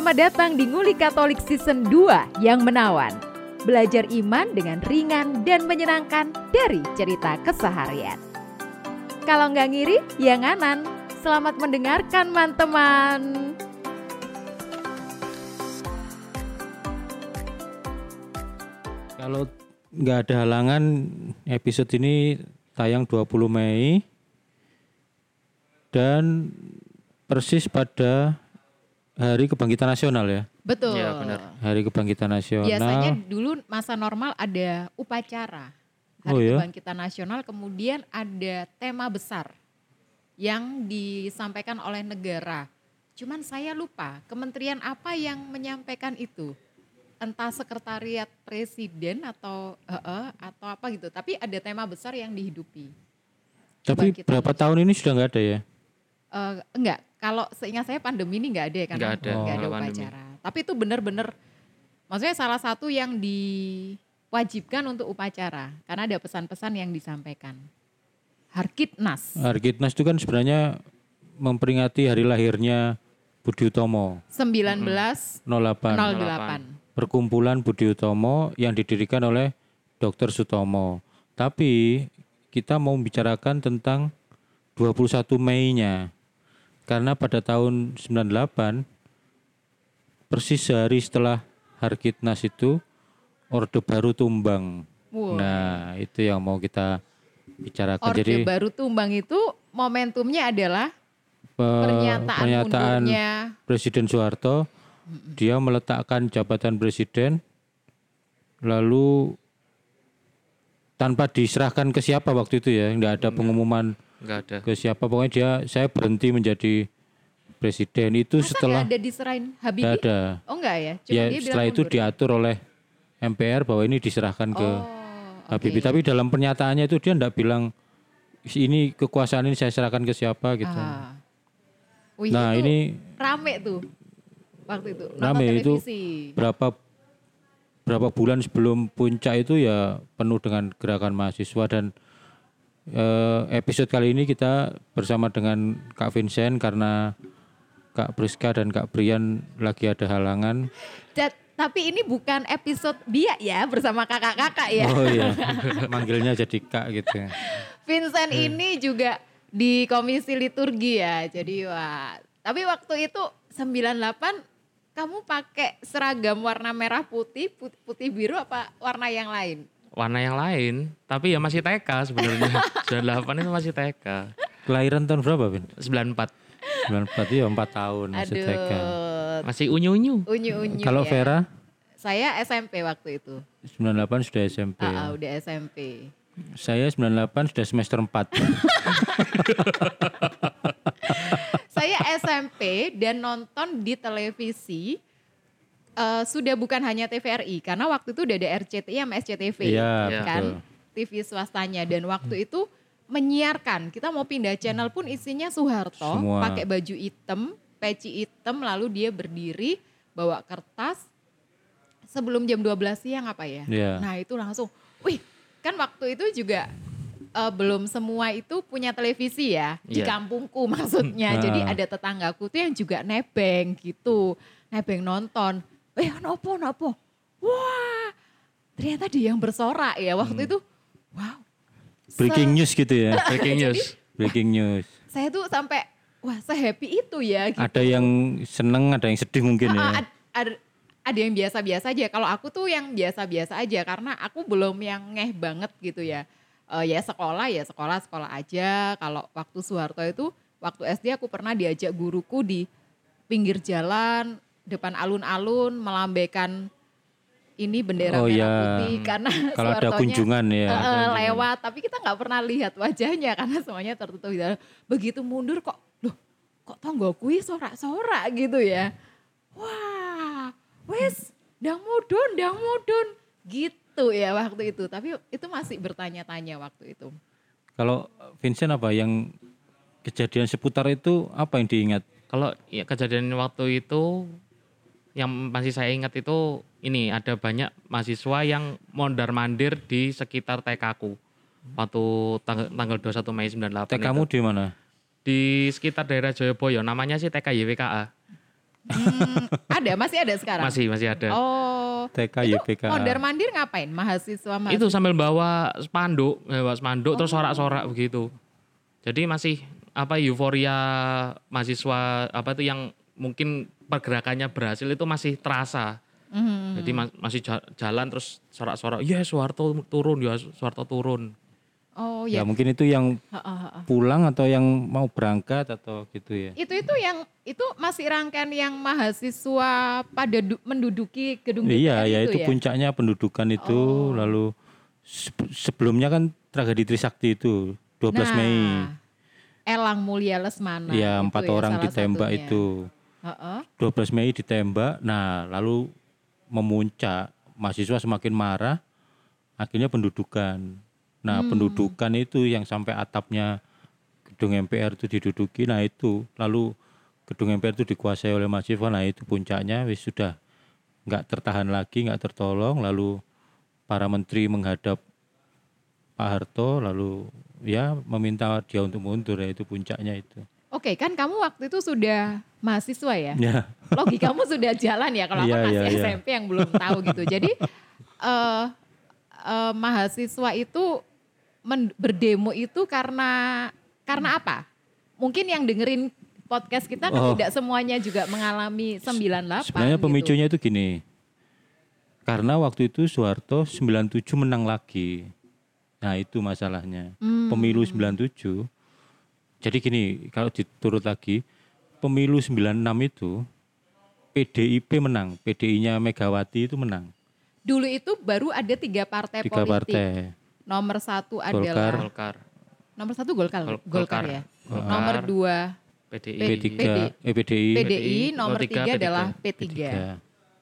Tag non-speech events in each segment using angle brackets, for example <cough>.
Selamat datang di Nguli Katolik Season 2 yang menawan. Belajar iman dengan ringan dan menyenangkan dari cerita keseharian. Kalau nggak ngiri, ya nganan. Selamat mendengarkan, teman-teman. Kalau nggak ada halangan, episode ini tayang 20 Mei dan persis pada Hari Kebangkitan Nasional ya. Betul. Iya, benar. Hari Kebangkitan Nasional. Biasanya dulu masa normal ada upacara Hari Oh, ya? Kebangkitan Nasional, kemudian ada tema besar yang disampaikan oleh negara. Cuman saya lupa kementerian apa yang menyampaikan itu. Entah sekretariat presiden atau eh, eh, atau apa gitu. Tapi ada tema besar yang dihidupi. Tapi berapa Nasional. tahun ini sudah nggak ada ya? Eh, enggak, kalau seingat saya pandemi ini enggak ada ya karena Nggak ada, nggak ada pandemi. upacara. Tapi itu benar-benar maksudnya salah satu yang diwajibkan untuk upacara karena ada pesan-pesan yang disampaikan. Harkitnas Harkitnas itu kan sebenarnya memperingati hari lahirnya Budi Utomo 1908. 08. Perkumpulan Budi Utomo yang didirikan oleh Dr. Sutomo. Tapi kita mau bicarakan tentang 21 Mei-nya. Karena pada tahun 98 persis sehari setelah Harkitnas itu Orde Baru tumbang. Wow. Nah, itu yang mau kita bicarakan. Orde Jadi baru tumbang itu momentumnya adalah pe- pernyataan, pernyataan mundurnya Presiden Soeharto dia meletakkan jabatan presiden lalu tanpa diserahkan ke siapa waktu itu ya nggak ada pengumuman Enggak ada. ke siapa pokoknya dia saya berhenti menjadi presiden itu masa setelah nggak ada diserahin nggak Habibie? ada Oh enggak ya? Cuma ya dia setelah itu mundur. diatur oleh MPR bahwa ini diserahkan ke Oh, Habibie tapi dalam pernyataannya itu dia enggak bilang ini kekuasaan ini saya serahkan ke siapa gitu Ah. Wih, nah itu ini rame tuh waktu itu nonton Rame, itu berapa berapa bulan sebelum puncak itu ya penuh dengan gerakan mahasiswa dan episode kali ini kita bersama dengan Kak Vincent karena Kak Priska dan Kak Brian lagi ada halangan. Tapi ini bukan episode biak ya bersama kakak-kakak ya. Oh iya, <laughs> manggilnya jadi Kak gitu. Vincent Hmm. ini juga di komisi liturgi ya. Jadi wah, tapi waktu itu 98 kamu pakai seragam warna merah putih, put- putih biru apa warna yang lain? Warna yang lain, tapi ya masih TK sebenarnya. <laughs> 98 itu masih TK. Kelahiran tahun berapa, Vin? 94. 94 ya 4 tahun masih Aduh, TK. Masih unyu-unyu. unyu-unyu Kalau ya. Vera Saya SMP waktu itu. 98 sudah SMP. Ah, ah, udah SMP. Saya 98 sudah semester 4. <laughs> saya SMP dan nonton di televisi eh, sudah bukan hanya TVRI karena waktu itu udah ada RCTI sama SCTV Iya, kan? betul. TV swastanya. Dan waktu itu menyiarkan. Kita mau pindah channel pun isinya Soeharto pakai baju hitam peci hitam lalu dia berdiri bawa kertas. Sebelum jam 12 siang apa ya? Iya. nah itu langsung wih kan waktu itu juga eh, belum semua itu punya televisi ya di Iya. kampungku maksudnya. Ah. jadi ada tetanggaku tuh yang juga nebeng gitu nebeng nonton eh nopo nopo wah ternyata dia yang bersorak ya waktu itu wow Breaking Se- news gitu ya. <laughs> Breaking news. Breaking news. saya tuh sampai wah sehappy itu ya gitu. Ada yang seneng, ada yang sedih mungkin Ah, ya. ad- ad- ada yang biasa-biasa aja. Kalau aku tuh yang biasa-biasa aja karena aku belum yang ngeh banget gitu ya. Eh, ya sekolah ya sekolah sekolah aja. Kalau waktu Soeharto itu waktu SD aku pernah diajak guruku di pinggir jalan depan alun-alun melambaikan ini bendera Oh, merah ya. putih karena <laughs> Kalau ada kunjungan ya. ada kunjungan. lewat tapi kita nggak pernah lihat wajahnya <laughs> karena semuanya tertutup begitu mundur kok loh kok tonggo kui sorak-sorak gitu ya wah wes dang mudun dang mudun gitu ya waktu itu tapi itu masih bertanya-tanya waktu itu Kalau Vincent apa yang kejadian seputar itu apa yang diingat? Kalau ya kejadian waktu itu yang masih saya ingat itu ini ada banyak mahasiswa yang mondar mandir di sekitar TK ku waktu tanggal, tanggal 21 Mei 98 TK kamu di mana? di sekitar daerah Joyoboyo namanya sih TK YWKA Hmm, <laughs> ada, masih ada sekarang. Masih masih ada. Oh, TK itu YPK. mondar mandir ngapain? Mahasiswa mahasiswa. Itu sambil bawa spanduk, bawa spanduk terus Oh. sorak-sorak begitu. Jadi masih apa euforia mahasiswa apa itu yang mungkin pergerakannya berhasil itu masih terasa. Mhm. Jadi ma- masih ja- jalan terus sorak-sorak, "Ya Soeharto turun, ya Soeharto turun." Oh Ya ya. mungkin itu yang Ha, ha, ha. pulang atau yang mau berangkat atau gitu ya. Itu itu yang itu masih rangkaian yang mahasiswa pada du- menduduki gedung Iya, ya itu itu ya. puncaknya pendudukan itu Oh. lalu se- sebelumnya kan tragedi Trisakti itu 12 nah, Mei. Elang Mulia Lesmana. ya itu empat ya orang salah ditembak satunya. itu. Ha-ha. 12 Mei ditembak. Nah, lalu memuncak mahasiswa semakin marah akhirnya pendudukan. Nah, Hmm. pendudukan itu yang sampai atapnya gedung MPR itu diduduki. Nah, itu lalu gedung MPR itu dikuasai oleh mahasiswa. Nah, itu puncaknya wis sudah nggak tertahan lagi, nggak tertolong. Lalu para menteri menghadap Pak Harto lalu ya meminta dia untuk mundur ya itu puncaknya itu. Oke, kan kamu waktu itu sudah mahasiswa ya? Ya. Logikamu sudah jalan ya kalau aku Iya, masih iya, iya. SMP yang belum tahu gitu. Jadi eh eh, mahasiswa itu men- berdemo itu karena karena apa? Mungkin yang dengerin podcast kita kan Oh. tidak semuanya juga mengalami 98 Sebenarnya gitu. pemicunya itu gini. Karena waktu itu Soeharto 97 menang lagi. Nah, itu masalahnya. Hmm. Pemilu 97. Jadi gini, kalau diturut lagi, pemilu 96 itu PDIP menang, PDI-nya Megawati itu menang. Dulu itu baru ada tiga partai Tiga politik. partai. Nomor satu Golkar. adalah Golkar, nomor satu Golkar, Gol- Golkar, Golkar. ya. Golkar. Nomor dua PDI, P3, eh PDI, PDI, nomor nomor tiga, tiga P3. adalah P3. P3.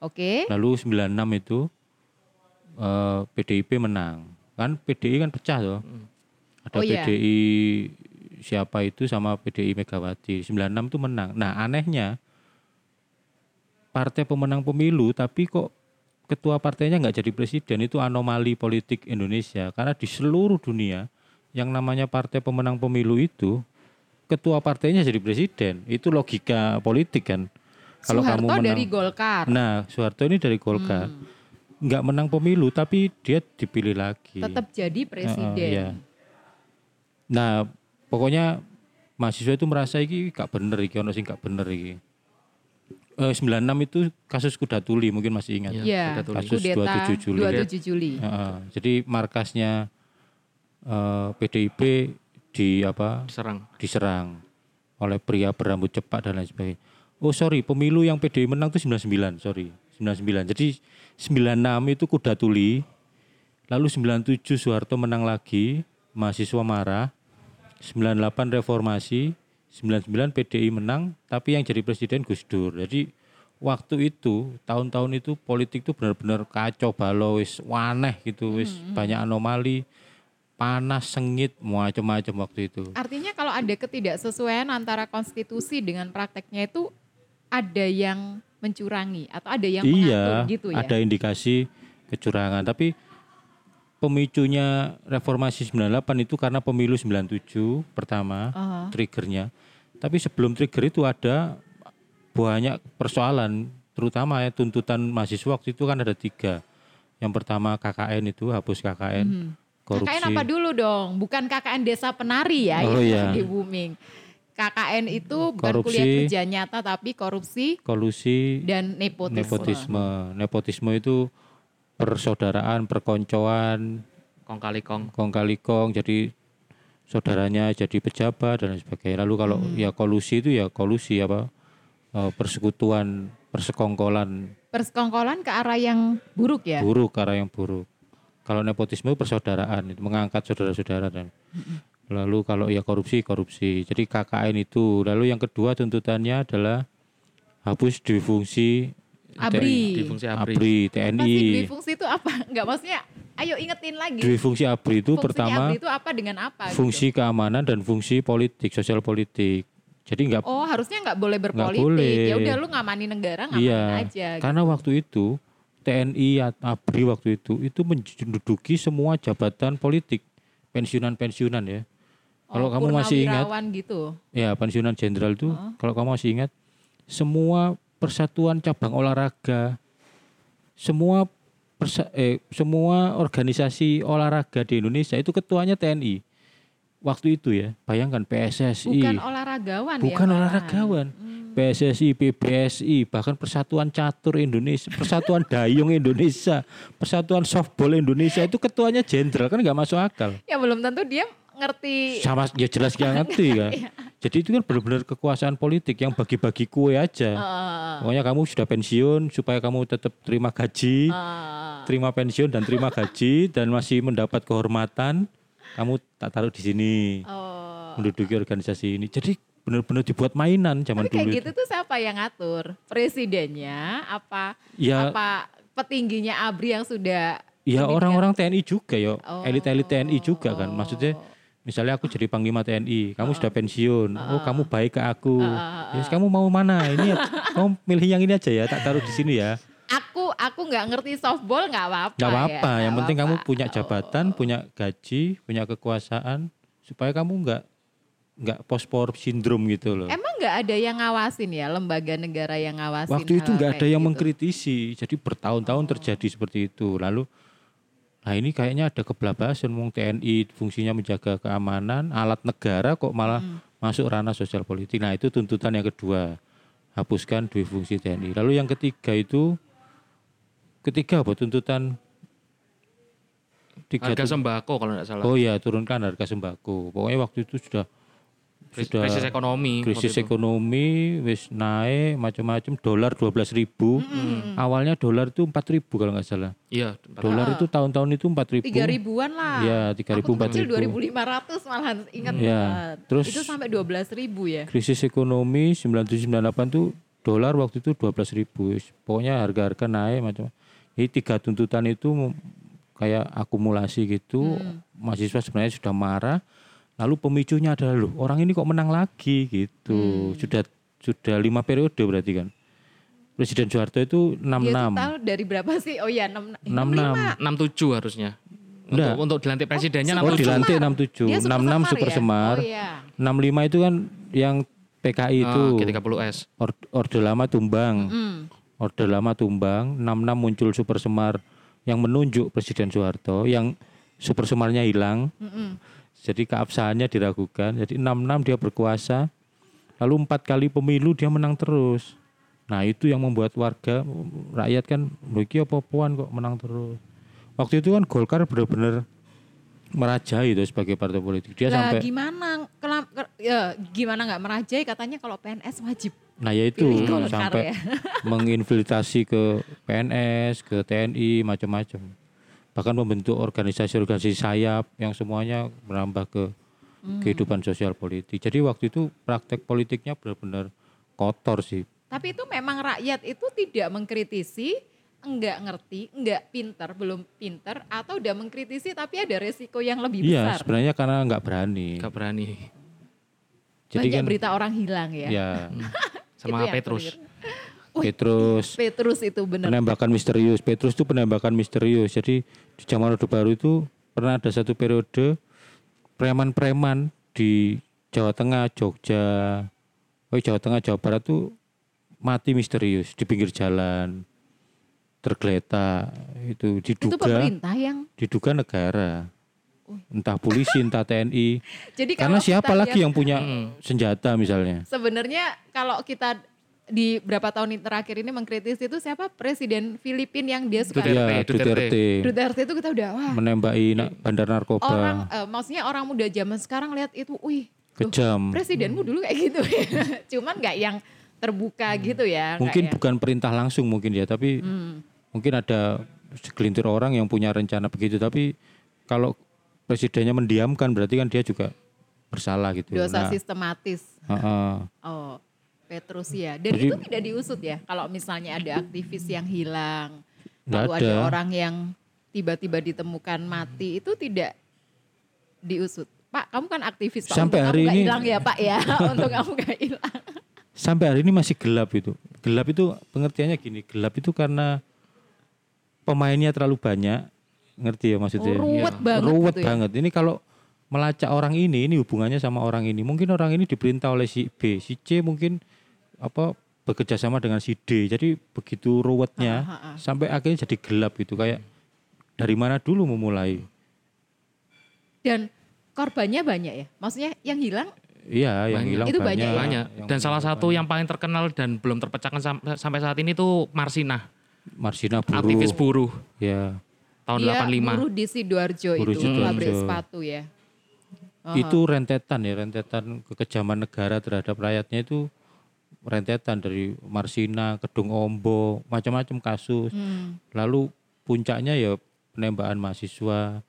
Oke. Lalu 96 itu eh, PDIP menang. Kan PDI kan pecah tuh. Ada Oh, iya. Siapa itu sama PDI Megawati. 96 itu menang. Nah, anehnya partai pemenang pemilu tapi kok ketua partainya nggak jadi presiden itu anomali politik Indonesia karena di seluruh dunia yang namanya partai pemenang pemilu itu ketua partainya jadi presiden itu logika politik kan kalau Soeharto kamu menang dari Golkar. Nah, Soeharto ini dari Golkar. Hmm. Nggak menang pemilu, tapi dia dipilih lagi. tetap jadi presiden. iya. Nah, pokoknya mahasiswa itu merasa iki gak bener iki, ono sing gak bener iki. Eh, 96 itu kasus kuda tuli mungkin masih ingat. Tuli. Kasus kudeta 27 Juli. 27 Juli. Heeh. jadi markasnya eh, PDIP di apa diserang. diserang oleh pria berambut cepat dan lain sebagainya. Oh sorry, pemilu yang PDI menang itu 99, sorry. 99. Jadi 96 itu kuda tuli. Lalu 97 Soeharto menang lagi, mahasiswa marah. 98 reformasi, 99 PDI menang, tapi yang jadi presiden Gus Dur. Jadi waktu itu, tahun-tahun itu politik itu benar-benar kacau balau, wis waneh gitu, wis banyak anomali, panas, sengit, macam-macam waktu itu. Artinya kalau ada ketidaksesuaian antara konstitusi dengan prakteknya itu ada yang mencurangi atau ada yang mengatur iya, gitu ya. ada indikasi kecurangan. Tapi pemicunya reformasi 98 itu karena pemilu 97 pertama Aha. triggernya. Tapi sebelum trigger itu ada banyak persoalan, terutama ya tuntutan mahasiswa waktu itu kan ada tiga. Yang pertama KKN itu hapus KKN, Mhm. korupsi. KKN apa dulu dong? Bukan KKN Desa Penari ya Oh, yang iya. lagi booming. KKN itu bukan Korupsi. kuliah kerja nyata tapi korupsi kolusi dan nepotisme. nepotisme. Nepotisme itu persaudaraan, perkoncoan, Kong kali kong. kong kali kong jadi saudaranya jadi pejabat dan lain sebagainya. Lalu kalau Hmm. ya kolusi itu ya kolusi apa eh, persekutuan, persekongkolan Persekongkolan ke arah yang buruk ya. buruk ke arah yang buruk. Kalau nepotisme itu persaudaraan itu mengangkat saudara-saudara dan lalu kalau ya korupsi korupsi. Jadi KKN itu. Lalu yang kedua tuntutannya adalah hapus difungsi Abri. Di fungsi abri. ABRI Apa sih TNI. dui fungsi itu apa? <laughs> Enggak maksudnya ayo ingetin lagi. Difungsi ABRI itu Fungsinya pertama ABRI itu apa dengan apa? gitu? fungsi keamanan dan fungsi politik, sosial politik. Jadi nggak Oh harusnya nggak boleh berpolitik. boleh. Ya udah lu ngamani negara ngamanin Iya, aja. gitu. karena waktu itu TNI atau ABRI waktu itu itu menduduki semua jabatan politik, pensiunan-pensiunan ya. Kalau Oh, kamu masih ingat, gitu. ya pensiunan jenderal itu, kalau kamu masih ingat, semua persatuan cabang olahraga, semua persa- eh, semua organisasi olahraga di Indonesia itu ketuanya TNI. Waktu itu ya, bayangkan PSSI, Bukan olahragawan ya. bukan malahan. olahragawan, Hmm. PSSI, PBSI, bahkan Persatuan Catur Indonesia, Persatuan Dayung Indonesia, Persatuan Softball Indonesia itu ketuanya jenderal kan nggak masuk akal. Ya belum tentu dia ngerti. Sama ya jelas nggak ngerti kan. <laughs> Jadi itu kan benar-benar kekuasaan politik yang bagi-bagi kue aja. Eh, Pokoknya kamu sudah pensiun supaya kamu tetap terima gaji, eh, terima pensiun dan terima gaji <laughs> dan masih mendapat kehormatan, kamu tak taruh di sini oh. menduduki organisasi ini. Jadi benar-benar dibuat mainan zaman Tapi kayak dulu. gitu tuh siapa yang ngatur? Presidennya apa Ya, apa petingginya ABRI yang sudah ya orang-orang TNI juga ya, Oh. elit-elit TNI juga kan. Maksudnya misalnya aku jadi panglima TNI, kamu sudah pensiun, oh kamu baik ke aku, Yes, kamu mau mana? Ini ya, kamu milih yang ini aja ya, tak taruh di sini ya. aku aku nggak ngerti softball nggak apa-apa. Gak apa-apa, ya, yang nggak penting kamu punya Oh. jabatan, punya gaji, punya kekuasaan, supaya kamu nggak nggak pospor sindrom gitu loh. Emang nggak ada yang ngawasin ya lembaga negara yang ngawasin. Waktu itu nggak ada yang gitu? mengkritisi, jadi bertahun-tahun terjadi seperti itu. Lalu, nah ini kayaknya ada kebelabasan, wong TNI fungsinya menjaga keamanan, alat negara kok malah masuk ranah sosial politik. Nah itu tuntutan yang kedua, hapuskan dua fungsi TNI. Lalu yang ketiga itu, ketiga apa tuntutan? Tiga Harga sembako kalau tidak salah. Oh iya turunkan harga sembako. Pokoknya waktu itu sudah sudah krisis ekonomi. krisis ekonomi wis naik macam-macam dolar 12.000 ribu. Awalnya dolar itu 4.000 kalau nggak salah. Iya. dolar itu tahun-tahun itu 4.000 tiga ribuan lah. ya 3.000 Aku tuh kecil 4.000 2.500 malahan ingat Ya, banget. terus- itu sampai 12 ribu ya. krisis ekonomi 9798 tuh dolar waktu itu 12.000 ribu pokoknya harga-harga naik macam jadi tiga tuntutan itu kayak akumulasi gitu. Mahasiswa sebenarnya sudah marah lalu pemicunya adalah loh orang ini kok menang lagi gitu sudah sudah lima periode berarti kan Presiden Soeharto itu Dia tuh 66 tahu dari berapa sih? Oh ya 6 66 67 harusnya. Untuk, untuk dilantik presidennya Oh 67. dilantik Dia 67 super 66 semar super ya? semar Oh iya. 65 itu kan yang PKI itu Ah, G30S. Orde, Orde Lama tumbang Hmm. Orde Lama tumbang 66 muncul super semar yang menunjuk Presiden Soeharto yang super semarnya hilang Mm-mm. Jadi keabsahannya diragukan. Jadi 66 dia berkuasa lalu empat kali pemilu dia menang terus. Nah itu yang membuat warga rakyat kan "Loh, iki apa-apaan kok menang terus? Waktu itu kan Golkar benar-benar merajai itu sebagai partai politik. Dia Lah sampai gimana kelam, ke- ya, gimana nggak merajai? Katanya kalau PNS wajib. nah ya itu sampai ya. <laughs> menginfiltrasi ke PNS ke TNI macam-macam bahkan membentuk organisasi-organisasi sayap yang semuanya merambah ke Hmm. kehidupan sosial politik jadi waktu itu praktek politiknya benar-benar kotor sih Tapi itu memang rakyat itu tidak mengkritisi, enggak ngerti, enggak pinter, belum pinter, atau udah mengkritisi tapi ada resiko yang lebih iya besar. sebenarnya karena nggak berani Gak berani. jadi Banyak kan berita orang hilang ya. ya <laughs> Sama Itu yang Petrus. Petrus itu benar. penembakan misterius. Petrus itu penembakan misterius. Jadi di zaman Orde Baru itu pernah ada satu periode preman-preman di Jawa Tengah Jogja. Oh Jawa Tengah Jawa Barat tuh mati misterius di pinggir jalan tergeletak itu Itu diduga pemerintah yang diduga negara. Entah polisi entah TNI <laughs> jadi karena siapa lagi yang punya senjata misalnya? Sebenarnya kalau kita di berapa tahun ini terakhir ini mengkritisi itu siapa presiden Filipina yang dia suka Duterte. ya Duterte. Duterte Duterte itu kita udah wah menembaki bandar narkoba orang eh, maksudnya orang muda zaman sekarang lihat itu, wih loh, kejam presidenmu dulu kayak gitu ya. <laughs> Cuman nggak yang terbuka gitu ya. mungkin yang- bukan perintah langsung mungkin ya tapi Hmm. mungkin ada segelintir orang yang punya rencana begitu tapi kalau presidennya mendiamkan berarti kan dia juga bersalah gitu dosa Nah, sistematis. heeh. Oh, Petrus ya. Dan Jadi- itu tidak diusut ya. Kalau misalnya ada aktivis yang hilang, lalu ada ada. orang yang tiba-tiba ditemukan mati itu tidak diusut. Pak, kamu kan aktivis Pak. Sampai hari kamu ini- hilang ya Pak ya. <laughs> Untuk kamu gak hilang. sampai hari ini masih gelap itu gelap itu pengertiannya gini gelap itu karena pemainnya terlalu banyak ngerti ya maksudnya Oh, ruwet Iya. banget ruwet gitu ya. banget ini kalau melacak orang ini ini hubungannya sama orang ini mungkin orang ini diperintah oleh si B si C mungkin apa bekerja sama dengan si D. Jadi begitu ruwetnya Ha, ha, ha. sampai akhirnya jadi gelap gitu kayak dari mana dulu memulai. Dan korbannya banyak ya. Maksudnya yang hilang Iya, yang Banyak. hilang Itu banyak ya? banyak. Yang Dan salah satu banyak. yang paling terkenal dan belum terpecahkan sam- sampai saat ini tuh Marsina, Marsina buruh. aktivis buruh Ya. tahun dia 85. buruh di Sidoarjo Buruh itu Sidoarjo. pabrik sepatu ya. Aha. Itu rentetan ya, rentetan kekejaman negara terhadap rakyatnya itu rentetan dari Marsina, Kedung Ombo, macam-macam kasus. Hmm. Lalu puncaknya ya penembakan mahasiswa.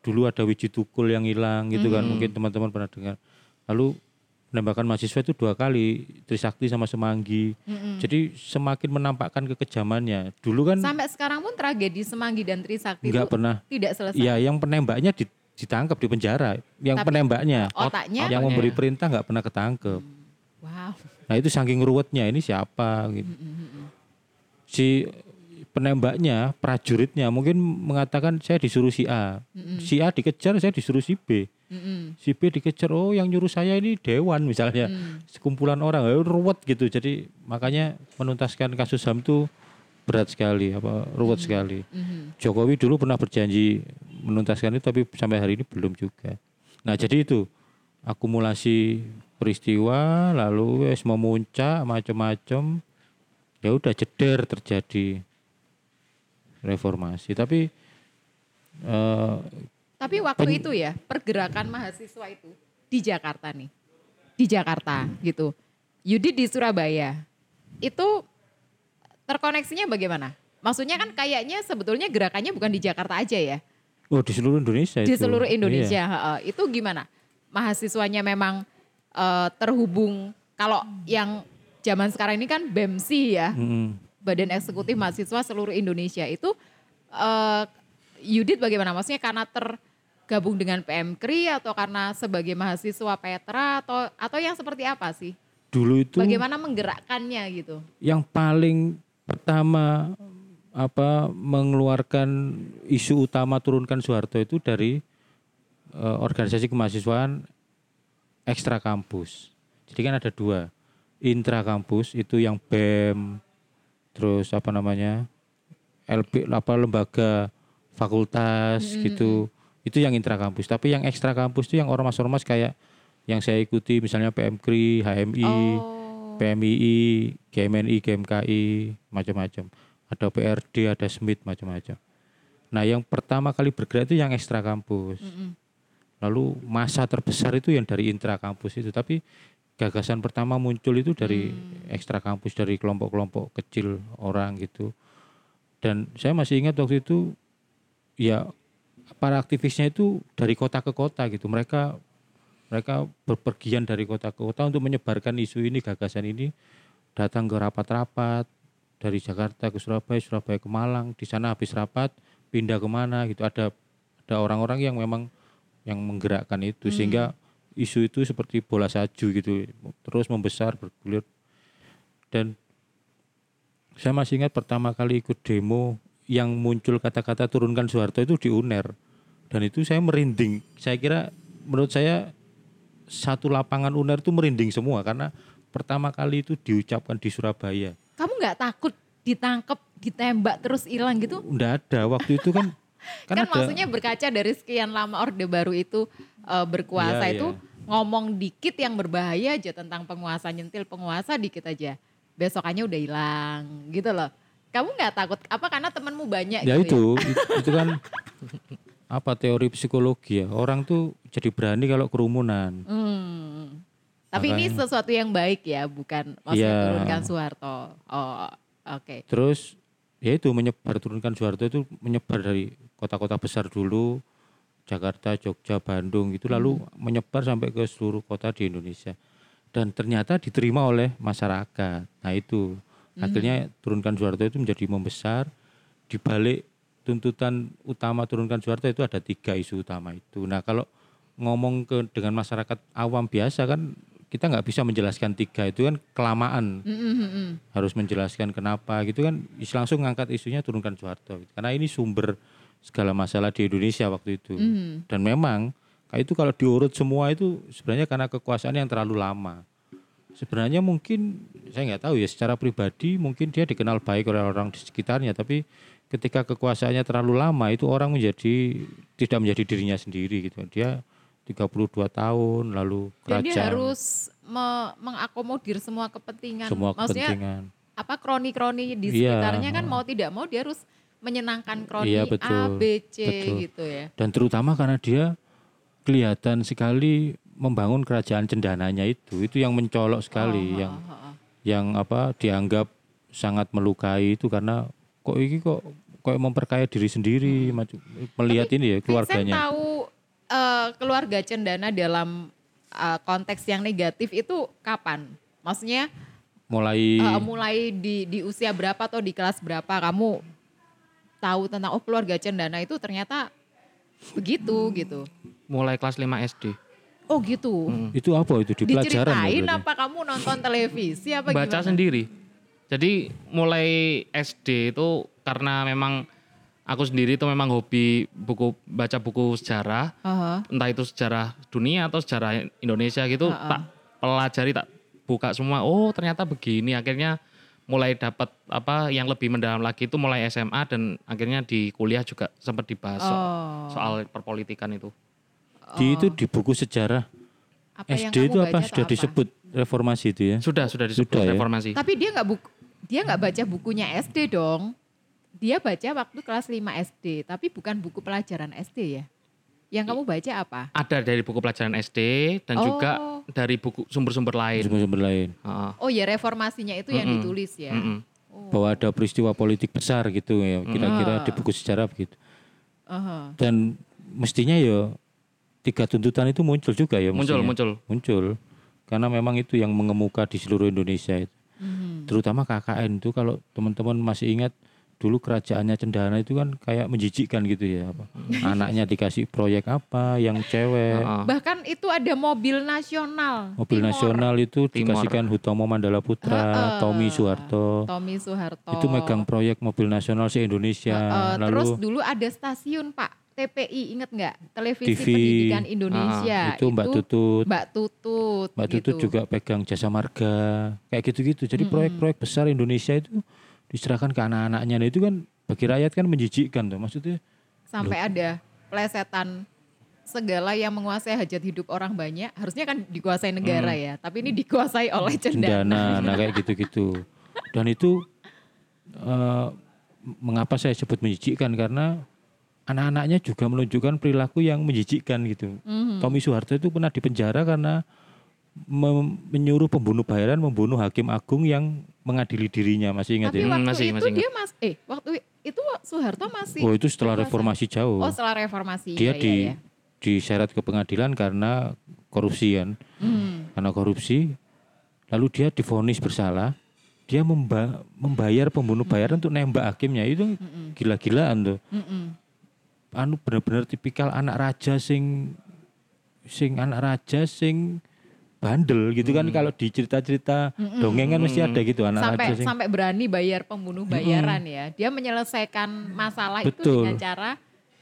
Dulu ada Wiji Tukul yang hilang gitu kan, Hmm. mungkin teman-teman pernah dengar. Lalu penembakan mahasiswa itu dua kali, Trisakti sama Semanggi. Mm-mm. Jadi semakin menampakkan kekejamannya. Dulu kan Sampai sekarang pun tragedi Semanggi dan Trisakti nggak itu pernah. tidak selesai. Ya, yang penembaknya di- ditangkap di penjara. Yang Tapi penembaknya, Otaknya, yang Otaknya. memberi perintah nggak pernah ketangkep. wow. Nah itu saking ruwetnya ini siapa gitu. Si penembaknya, prajuritnya mungkin mengatakan saya disuruh si A. Si A dikejar, saya disuruh si B. Si B dikejar, oh yang nyuruh saya ini dewan misalnya. Sekumpulan orang, eh, ruwet gitu. Jadi makanya menuntaskan kasus HAM itu berat sekali, apa ruwet sekali. Jokowi dulu pernah berjanji menuntaskan itu tapi sampai hari ini belum juga. Nah, jadi itu akumulasi peristiwa lalu wes memuncak macam-macam ya udah jeder terjadi reformasi tapi eh, Tapi waktu itu ya pergerakan mahasiswa itu di Jakarta nih, di Jakarta gitu. Yudi di Surabaya itu terkoneksinya bagaimana? Maksudnya kan kayaknya sebetulnya gerakannya bukan di Jakarta aja ya, oh di seluruh Indonesia di itu. seluruh Iya. Indonesia. Heeh. Itu gimana? Mahasiswanya memang eh, terhubung kalau yang zaman sekarang ini kan BEMSI ya, Mm-mm. Badan Eksekutif Mahasiswa Seluruh Indonesia itu eh Yudit bagaimana? Maksudnya karena tergabung dengan PMKRI atau karena sebagai mahasiswa Petra atau atau yang seperti apa sih? Dulu itu Bagaimana menggerakkannya gitu? yang paling pertama apa mengeluarkan isu utama turunkan Soeharto itu dari eh, organisasi kemahasiswaan ekstra kampus. Jadi kan ada dua, intra kampus itu yang BEM, terus apa namanya LP apa lembaga fakultas gitu, itu yang intra kampus. Tapi yang ekstra kampus itu yang ormas-ormas kayak yang saya ikuti misalnya PMKRI, HMI, Oh. PMII, GMNI, GMKI, macam-macam. Ada PRD, ada SMIT, macam-macam. Nah, yang pertama kali bergerak itu yang ekstra kampus. Mm-mm. Lalu masa terbesar itu yang dari intra kampus itu. Tapi gagasan pertama muncul itu dari ekstra kampus, dari kelompok-kelompok kecil orang gitu. Dan saya masih ingat waktu itu, ya para aktivisnya itu dari kota ke kota gitu. Mereka mereka berpergian dari kota ke kota untuk menyebarkan isu ini, gagasan ini, datang ke rapat-rapat dari Jakarta ke Surabaya, Surabaya ke Malang. Di sana habis rapat pindah ke mana gitu. Ada ada orang-orang yang memang yang menggerakkan itu sehingga isu itu seperti bola salju gitu terus membesar bergulir. Dan saya masih ingat pertama kali ikut demo yang muncul kata-kata turunkan Soeharto itu di UNER. Dan itu saya merinding. Saya kira menurut saya satu lapangan UNER itu merinding semua karena pertama kali itu diucapkan di Surabaya. Kamu nggak takut ditangkap, ditembak terus hilang gitu? Nggak ada. Waktu itu kan Kan, kan, ada maksudnya berkaca dari sekian lama Orde Baru itu eh, berkuasa Iya, itu iya. ngomong dikit yang berbahaya aja tentang penguasa nyentil penguasa dikit aja. Besokannya udah hilang gitu loh. Kamu nggak takut apa karena temanmu banyak ya gitu itu itu, itu kan apa teori psikologi ya orang tuh jadi berani kalau kerumunan Hmm. Tapi ini Makanya- sesuatu yang baik ya, bukan maksudnya Iya. turunkan Soeharto. Oh, oke. terus ya itu menyebar turunkan Soeharto itu menyebar dari kota-kota besar dulu Jakarta, Jogja, Bandung itu lalu menyebar sampai ke seluruh kota di Indonesia. Dan ternyata diterima oleh masyarakat. Nah itu. Akhirnya turunkan Soeharto itu menjadi membesar di balik tuntutan utama turunkan Soeharto itu ada tiga isu utama itu. Nah kalau ngomong ke dengan masyarakat awam biasa kan kita nggak bisa menjelaskan tiga itu kan kelamaan. Mm, mm, mm, mm. harus menjelaskan kenapa gitu kan langsung ngangkat isunya turunkan Soeharto. Karena ini sumber segala masalah di Indonesia waktu itu Mhm. dan memang itu kalau diurut semua itu sebenarnya karena kekuasaan yang terlalu lama sebenarnya mungkin saya nggak tahu ya secara pribadi mungkin dia dikenal baik oleh orang di sekitarnya tapi ketika kekuasaannya terlalu lama itu orang menjadi tidak menjadi dirinya sendiri gitu dia 32 tahun lalu Dan dia kerajaan harus me- mengakomodir semua kepentingan. semua Maksudnya kepentingan apa kroni-kroni di Iya. sekitarnya kan mau tidak mau dia harus menyenangkan kroni Iya, A, betul. B, C Betul. gitu ya. dan terutama karena dia kelihatan sekali membangun kerajaan cendananya itu itu yang mencolok sekali Oh, yang oh, oh, oh. yang apa dianggap sangat melukai itu karena kok ini kok kok memperkaya diri sendiri macam melihat ini ya Vincent keluarganya tahu eh, keluarga cendana dalam eh, konteks yang negatif itu kapan? Maksudnya mulai eh, mulai di di usia berapa atau di kelas berapa kamu tahu tentang oh keluarga cendana itu ternyata begitu gitu. Mulai kelas 5 SD. Oh gitu. itu apa itu di pelajaran ya Diceritain berarti? apa kamu nonton televisi apa Baca gimana? sendiri. Jadi mulai SD itu karena memang aku sendiri itu memang hobi buku baca buku sejarah, Aha. entah itu sejarah dunia atau sejarah Indonesia gitu, Ha-ha. tak pelajari tak buka semua. Oh, ternyata begini. Akhirnya mulai dapat apa yang lebih mendalam lagi itu mulai SMA dan akhirnya di kuliah juga sempat dibahas Oh. soal perpolitikan itu. di itu di buku sejarah Apa yang SD itu apa sudah apa? disebut reformasi itu ya Sudah sudah disebut Sudah ya? reformasi. Tapi dia nggak buku dia nggak baca bukunya SD dong. Dia baca waktu kelas 5 SD, tapi bukan buku pelajaran SD ya. Yang kamu baca apa? Ada dari buku pelajaran SD dan Oh. juga dari buku sumber-sumber lain. sumber-sumber lain Heeh. Oh ya reformasinya itu yang Mm-mm. ditulis ya. Mm-mm. Oh. bahwa ada peristiwa politik besar gitu ya kira-kira di buku sejarah begitu Aha. dan mestinya ya tiga tuntutan itu muncul juga ya Muncul mestinya. muncul. muncul karena memang itu yang mengemuka di seluruh Indonesia itu. Mhm. terutama KKN itu kalau teman-teman masih ingat dulu kerajaannya Cendana itu kan kayak menjijikkan gitu ya apa anaknya dikasih proyek apa yang cewek. Bahkan itu ada mobil nasional. mobil Timor. nasional itu Timor. dikasihkan Hutomo Mandala Putra Heeh. Tommy Soeharto Tommy Soeharto. itu megang proyek mobil nasional se Indonesia Heeh, lalu terus dulu ada stasiun Pak TPI inget nggak televisi TV. pendidikan Indonesia itu Mbak Tutut Mbak Tutut Mbak gitu. Tutut juga pegang jasa marga kayak gitu-gitu. Jadi proyek-proyek besar Indonesia itu diserahkan ke anak-anaknya. Nah itu kan bagi rakyat kan menjijikkan tuh. Maksudnya sampai ada plesetan segala yang menguasai hajat hidup orang banyak harusnya kan dikuasai negara ya tapi ini dikuasai oleh cendana, cendana, <laughs> nah kayak gitu-gitu. Dan itu eh, mengapa saya sebut menjijikkan karena anak-anaknya juga menunjukkan perilaku yang menjijikkan gitu. Mhm. Tommy Soeharto itu pernah dipenjara karena menyuruh pembunuh bayaran membunuh hakim agung yang mengadili dirinya. Masih ingat tapi ya? Hmm, waktu masih- itu masih dia mas eh waktu itu Soeharto masih Oh itu setelah reformasi jauh. oh setelah reformasi dia iya, di iya, iya. diseret ke pengadilan karena korupsi kan Mhm. karena korupsi lalu dia divonis bersalah dia memba- membayar pembunuh bayaran untuk nembak hakimnya itu Mhm. gila-gilaan tuh Mhm. anu benar-benar tipikal anak raja sing sing anak raja sing bandel gitu kan kalau di cerita-cerita dongeng kan mesti ada gitu anak sampai sampai berani bayar pembunuh bayaran ya. Dia menyelesaikan masalah itu Betul. dengan cara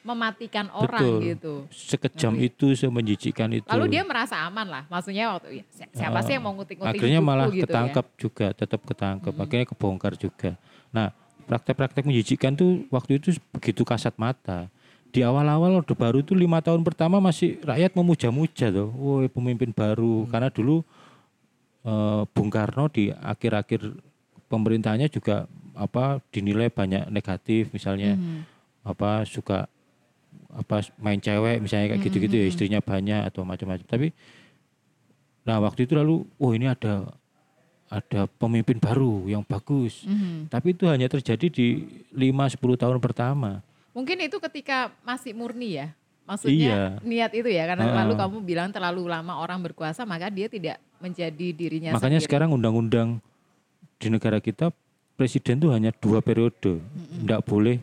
mematikan orang Betul. gitu. Sekejam itu semenjijikkan itu. Lalu dia merasa aman lah. Maksudnya waktu si- siapa sih yang mau ngutik-ngutik akhirnya hidupku malah gitu ketangkep juga tetap ketangkep. Akhirnya kebongkar juga. Nah praktek-praktek menjijikan tuh waktu itu begitu kasat mata di awal-awal Orde Baru itu lima tahun pertama masih rakyat memuja-muja tuh, woi pemimpin baru. Karena dulu eh, Bung Karno di akhir-akhir pemerintahnya juga apa dinilai banyak negatif misalnya Mhm. apa suka apa main cewek misalnya kayak gitu-gitu ya istrinya banyak atau macam-macam. Tapi nah waktu itu lalu oh ini ada ada pemimpin baru yang bagus. Mhm. tapi itu hanya terjadi di 5-10 tahun pertama mungkin itu ketika masih murni ya maksudnya Iya. niat itu ya karena Heeh. lalu kamu bilang terlalu lama orang berkuasa maka dia tidak menjadi dirinya makanya sendiri. sekarang undang-undang di negara kita presiden tuh hanya dua periode tidak boleh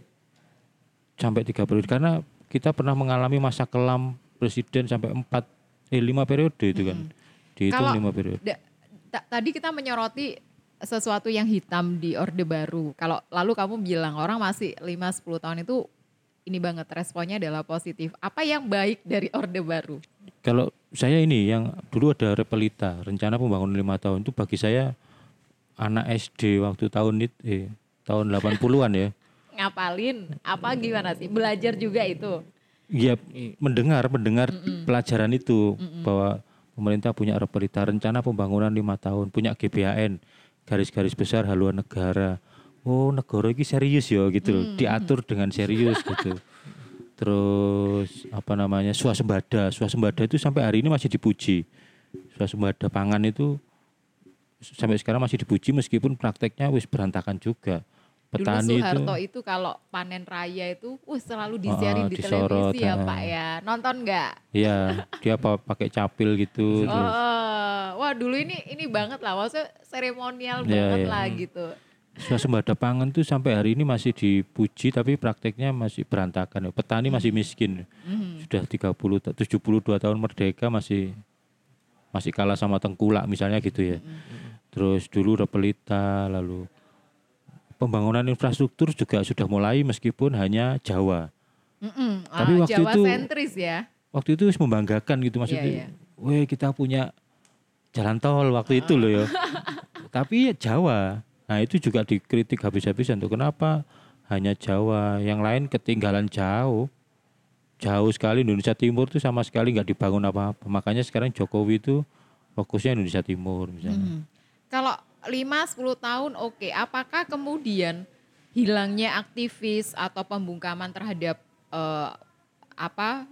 sampai tiga periode karena kita pernah mengalami masa kelam presiden sampai empat eh lima periode itu kan dihitung Kalau lima periode tadi kita menyoroti sesuatu yang hitam di Orde Baru. Kalau lalu kamu bilang orang masih 5-10 tahun itu ini banget responnya adalah positif. Apa yang baik dari Orde Baru? kalau saya ini yang dulu ada Repelita, rencana pembangunan lima tahun itu bagi saya anak SD waktu tahun itu eh, tahun 80-an ya. Ngapalin apa gimana sih? Belajar juga itu. Iya, mendengar mendengar pelajaran itu bahwa pemerintah punya Repelita rencana pembangunan lima tahun, punya GBHN, garis-garis besar haluan negara. Oh, negara ini serius ya gitu loh, diatur dengan serius <laughs> gitu. Terus apa namanya? swasembada. Swasembada itu sampai hari ini masih dipuji. Swasembada pangan itu sampai sekarang masih dipuji meskipun prakteknya wis berantakan juga. Petani Dulu itu Soeharto itu, kalau panen raya itu, wah selalu disiarin Oh, di disorot, televisi ya ah. Pak ya. Nonton nggak? ya dia apa pakai capil gitu Oh, terus wah dulu ini ini banget lah, maksudnya seremonial Iya, banget iya. lah gitu. Swasembada pangan tuh sampai hari ini masih dipuji tapi prakteknya masih berantakan. Petani masih miskin. Mhm. Sudah 30 ta- 72 tahun merdeka masih masih kalah sama tengkulak misalnya gitu ya. Terus dulu Repelita lalu pembangunan infrastruktur juga sudah mulai meskipun hanya Jawa. Mm-mm. Tapi Ah, waktu Jawa itu- sentris ya. Waktu itu membanggakan gitu maksudnya. Weh kita punya jalan tol waktu itu loh ya. <laughs> Tapi Jawa. Nah itu juga dikritik habis-habisan tuh. Kenapa hanya Jawa? Yang lain ketinggalan jauh. Jauh sekali Indonesia Timur tuh sama sekali nggak dibangun apa-apa. Makanya sekarang Jokowi itu fokusnya Indonesia Timur misalnya. Mhm. Kalau 5-10 tahun oke, apakah kemudian hilangnya aktivis atau pembungkaman terhadap eh, apa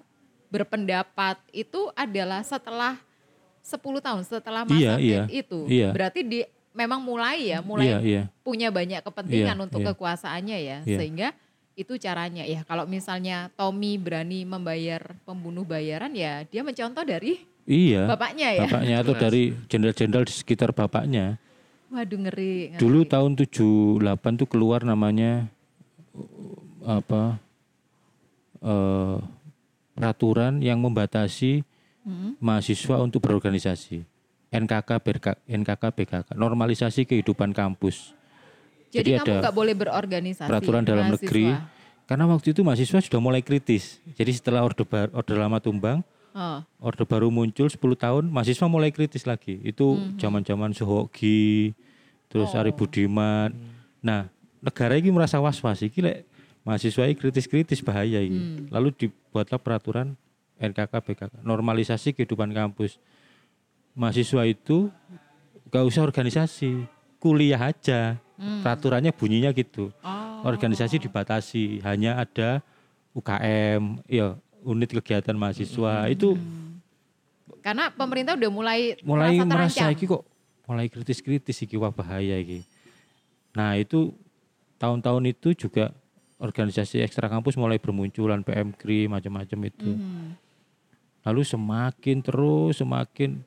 berpendapat itu adalah setelah 10 tahun setelah masa Iya, iya, itu. iya. Berarti di memang mulai ya, mulai Iya, iya. punya banyak kepentingan Iya, untuk iya. kekuasaannya ya, Iya. sehingga itu caranya ya. Kalau misalnya Tommy berani membayar pembunuh bayaran ya, dia mencontoh dari Iya. bapaknya ya. Bapaknya atau dari jenderal-jenderal di sekitar bapaknya. Waduh ngeri. ngeri. Dulu tahun 78 tuh keluar namanya uh, apa eh, peraturan yang membatasi Mhm. mahasiswa untuk berorganisasi. NKK, BRK, NKK, BKK, normalisasi kehidupan kampus. Jadi, Jadi kamu ada nggak boleh berorganisasi. Peraturan dalam mahasiswa. negeri. Karena waktu itu mahasiswa sudah mulai kritis. Jadi setelah orde, Bar- orde lama tumbang, Oh, orde baru muncul 10 tahun, mahasiswa mulai kritis lagi. Itu zaman-zaman Sohoki, terus Mhm. Oh. Ari Budiman. Nah, negara ini merasa was-was iki lek mahasiswa ini kritis-kritis bahaya ini. Hmm. Lalu dibuatlah peraturan NKK BKK, normalisasi kehidupan kampus. Mahasiswa itu gak usah organisasi, kuliah aja. Peraturannya bunyinya gitu. Hmm. oh. Organisasi dibatasi, hanya ada UKM, ya unit kegiatan mahasiswa. Itu Karena pemerintah udah mulai mulai merasa iki kok mulai kritis-kritis iki wah bahaya iki. Nah, itu tahun-tahun itu juga organisasi ekstra kampus mulai bermunculan PMKRI macam-macam itu. Mhm. Lalu semakin terus semakin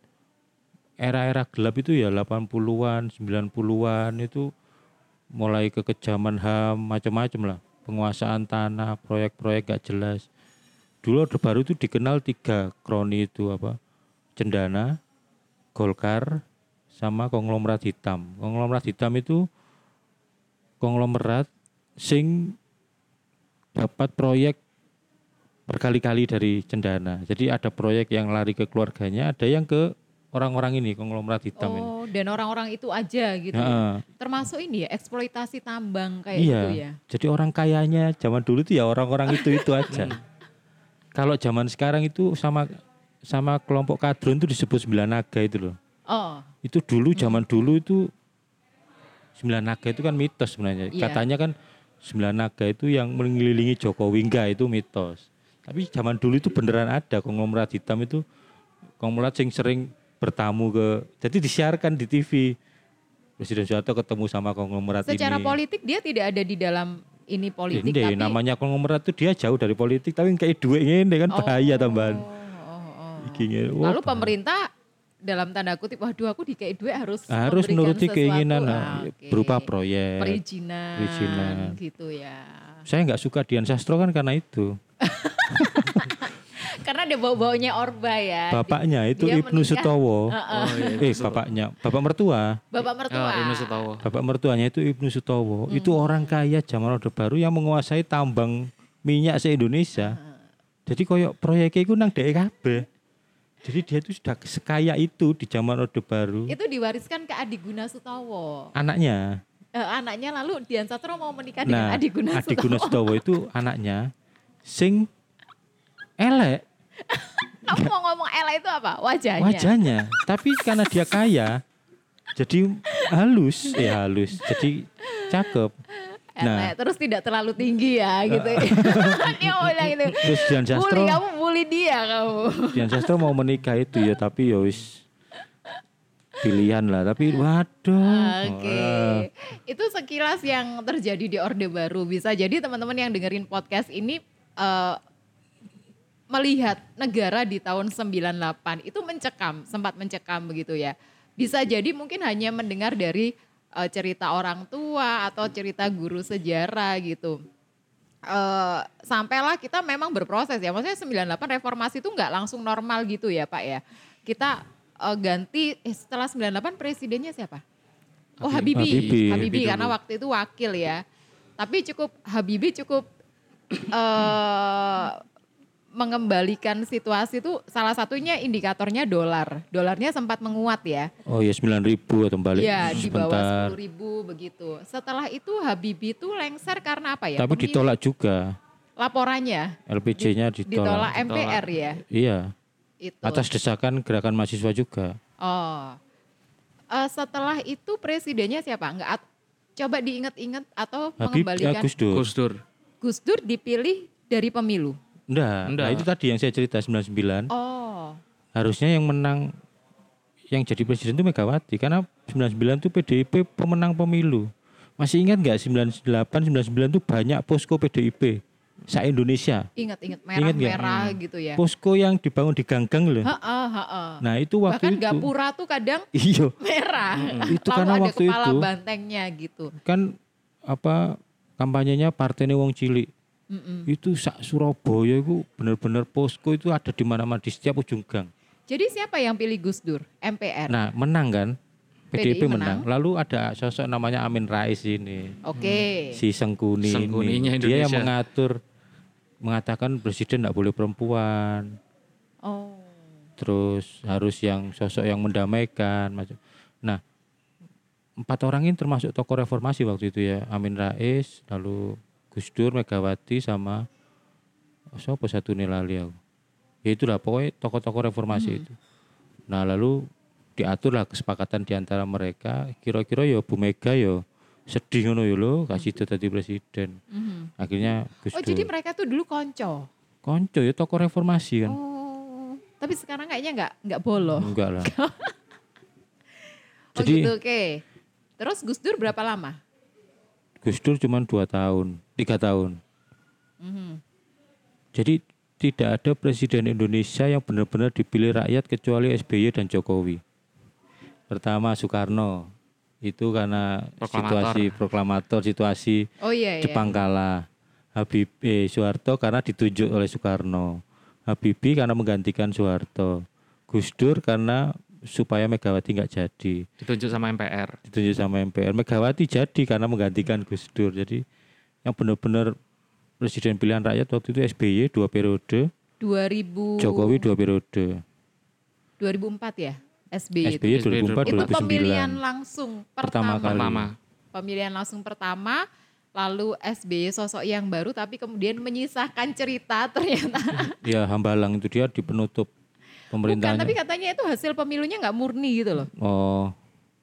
era-era gelap itu ya 80-an, 90-an itu mulai ke kejaman HAM macam-macam lah. Penguasaan tanah, proyek-proyek gak jelas. Dulu Orde Baru itu dikenal tiga kroni itu apa? Cendana, Golkar, sama konglomerat hitam. Konglomerat hitam itu konglomerat sing dapat proyek berkali-kali dari Cendana. Jadi ada proyek yang lari ke keluarganya, ada yang ke orang-orang ini konglomerat hitam ini. Oh, dan orang-orang itu aja gitu. Nah, Termasuk ini ya eksploitasi tambang kayak iya. gitu ya. Jadi orang kayanya zaman dulu itu ya orang-orang itu itu aja. Kalau zaman sekarang itu sama sama kelompok kadrun itu disebut sembilan naga itu loh. Oh, Itu dulu zaman dulu itu sembilan naga itu kan mitos sebenarnya. Iya. Katanya kan sembilan naga itu yang mengelilingi Jokowi enggak itu mitos. Tapi zaman dulu itu beneran ada konglomerat hitam itu konglomerat yang sering bertamu ke jadi disiarkan di TV. Presiden Soeharto ketemu sama konglomerat secara ini. politik dia tidak ada di dalam ini politik Ini tapi namanya konglomerat itu dia jauh dari politik tapi kayak duit ini kan bahaya tambahan. Oh, oh, oh. Lalu pemerintah dalam tanda kutip, waduh aku dikei duit harus harus memberikan menuruti keinginan Ah, nah, oke. berupa proyek. perizinan, perizinan. gitu ya. Saya nggak suka Dian Sastro kan karena itu. <laughs> Karena ada bau-baunya Orba ya. Bapaknya itu dia Ibnu Sutowo. Oh iya. Eh bapaknya, bapak mertua. Bapak mertua. Oh, ini Sutowo. Bapak mertuanya itu Ibnu Sutowo. Hmm. Itu orang kaya zaman Orde Baru yang menguasai tambang minyak se-Indonesia. Jadi koyok proyeknya itu nang kabeh. Jadi dia itu sudah sekaya itu di zaman Orde Baru. Itu diwariskan ke Adi Guna Sutowo. Anaknya. Eh, anaknya lalu Dian Sastro mau menikah dengan Nah, Adi Guna Adi Sutowo. Guna Sutowo itu anaknya sing elek <laughs> Kamu mau ngomong Ella itu apa? Wajahnya. wajahnya. Tapi karena dia kaya jadi halus, eh halus. Jadi cakep. Elek, Nah, terus tidak terlalu tinggi ya gitu. <laughs> <laughs> Dia mau bilang gitu. terus Dian Bully Sastro, kamu bully dia kamu. Dian Sastro mau menikah itu ya, tapi ya wis pilihan lah. Tapi waduh. Oke. Itu sekilas yang terjadi di Orde Baru. Bisa jadi teman-teman yang dengerin podcast ini eh, melihat negara di tahun 98 itu mencekam, sempat mencekam begitu ya. Bisa jadi mungkin hanya mendengar dari eh, cerita orang tua atau cerita guru sejarah gitu. Eh, sampailah kita memang berproses ya. Maksudnya 98 reformasi itu nggak langsung normal gitu ya Pak ya. Kita eh, ganti eh, setelah 98 presidennya siapa? Oh Habibie, Habibie. Habibie, Habibie karena dulu. waktu itu wakil ya. Tapi cukup Habibie cukup eh mengembalikan situasi itu salah satunya indikatornya dolar. Dolarnya sempat menguat ya. Oh ya 9 ribu atau balik Iya di bawah sebentar. 10 ribu begitu. Setelah itu Habibie itu lengser karena apa ya? Tapi Pemilih- ditolak juga. Laporannya LPG-nya ditolak ditolak. MPR ya. Iya. Itu. Atas desakan gerakan mahasiswa juga. Oh. Eh, setelah itu presidennya siapa? Enggak at- coba diingat-ingat atau Habib mengembalikan Dur. Gus Dur. Gus Dur dipilih dari pemilu. Enggak, Enggak. Nah, itu tadi yang saya cerita 99. Oh. Harusnya yang menang yang jadi presiden itu Megawati karena 99 itu PDIP pemenang pemilu. Masih ingat nggak 98 99 itu banyak posko PDIP sa Indonesia. Ingat-ingat Ingat nggak? merah-merah gitu ya. Posko yang dibangun di ganggang loh. Heeh, heeh. Nah, itu waktu Bahkan itu. gapura tuh kadang Iya, <laughs> merah. Itu Lalu karena ada waktu kepala itu- bantengnya gitu. kan apa kampanyenya Partai Wong Cilik. Mm-mm. Itu sak Surabaya itu benar-benar posko itu ada di mana-mana di setiap ujung gang. Jadi siapa yang pilih Gus Dur? MPR. Nah, menang kan? PDIP PDI menang. menang. Lalu ada sosok namanya Amin Rais ini. Oke. Si Sengkuni Sengkuninya ini. Dia yang Indonesia. mengatur mengatakan presiden tidak boleh perempuan. Oh. Terus harus yang sosok yang mendamaikan macam. Nah, empat orang ini termasuk tokoh reformasi waktu itu ya. Amin Rais, lalu Gus Dur, Megawati sama oh, siapa satu nih lali aku. Ya itulah pokoknya tokoh-tokoh reformasi itu. Nah, lalu diaturlah kesepakatan di antara mereka. Kira-kira ya Bu Mega ya sedih ngono ya lo kasih itu tadi presiden. Mhm. Akhirnya Gus Oh Dur. jadi mereka tuh dulu konco. Konco ya tokoh reformasi kan. Oh. Tapi sekarang kayaknya nggak nggak bolo. Enggak lah. <laughs> Oh Jadi- gitu oke. Terus Gus Dur berapa lama? Gus Dur cuma dua tahun, tiga tahun. Mhm. Jadi tidak ada presiden Indonesia yang benar-benar dipilih rakyat kecuali SBY dan Jokowi. Pertama Soekarno, itu karena Proklamator. situasi proklamator, situasi Oh iya iya. Jepang kalah. Habib eh, Soeharto karena ditunjuk oleh Soekarno. Habibie karena menggantikan Soeharto. Gus Dur karena supaya Megawati nggak jadi. Ditunjuk sama MPR. ditunjuk sama MPR. Megawati jadi karena menggantikan Gus Dur. Jadi yang benar-benar presiden pilihan rakyat waktu itu SBY dua periode, 2000 Jokowi dua periode. 2004 ya SBY itu. SBY SBY 2004 Itu pemilihan 2009. langsung Pertama pertama. kali. Pertama. Pemilihan langsung pertama lalu SBY sosok yang baru tapi kemudian menyisahkan cerita ternyata <laughs> Ya Hambalang itu dia di penutup bukan pemerintahnya. tapi katanya itu hasil pemilunya nggak murni gitu loh. Oh,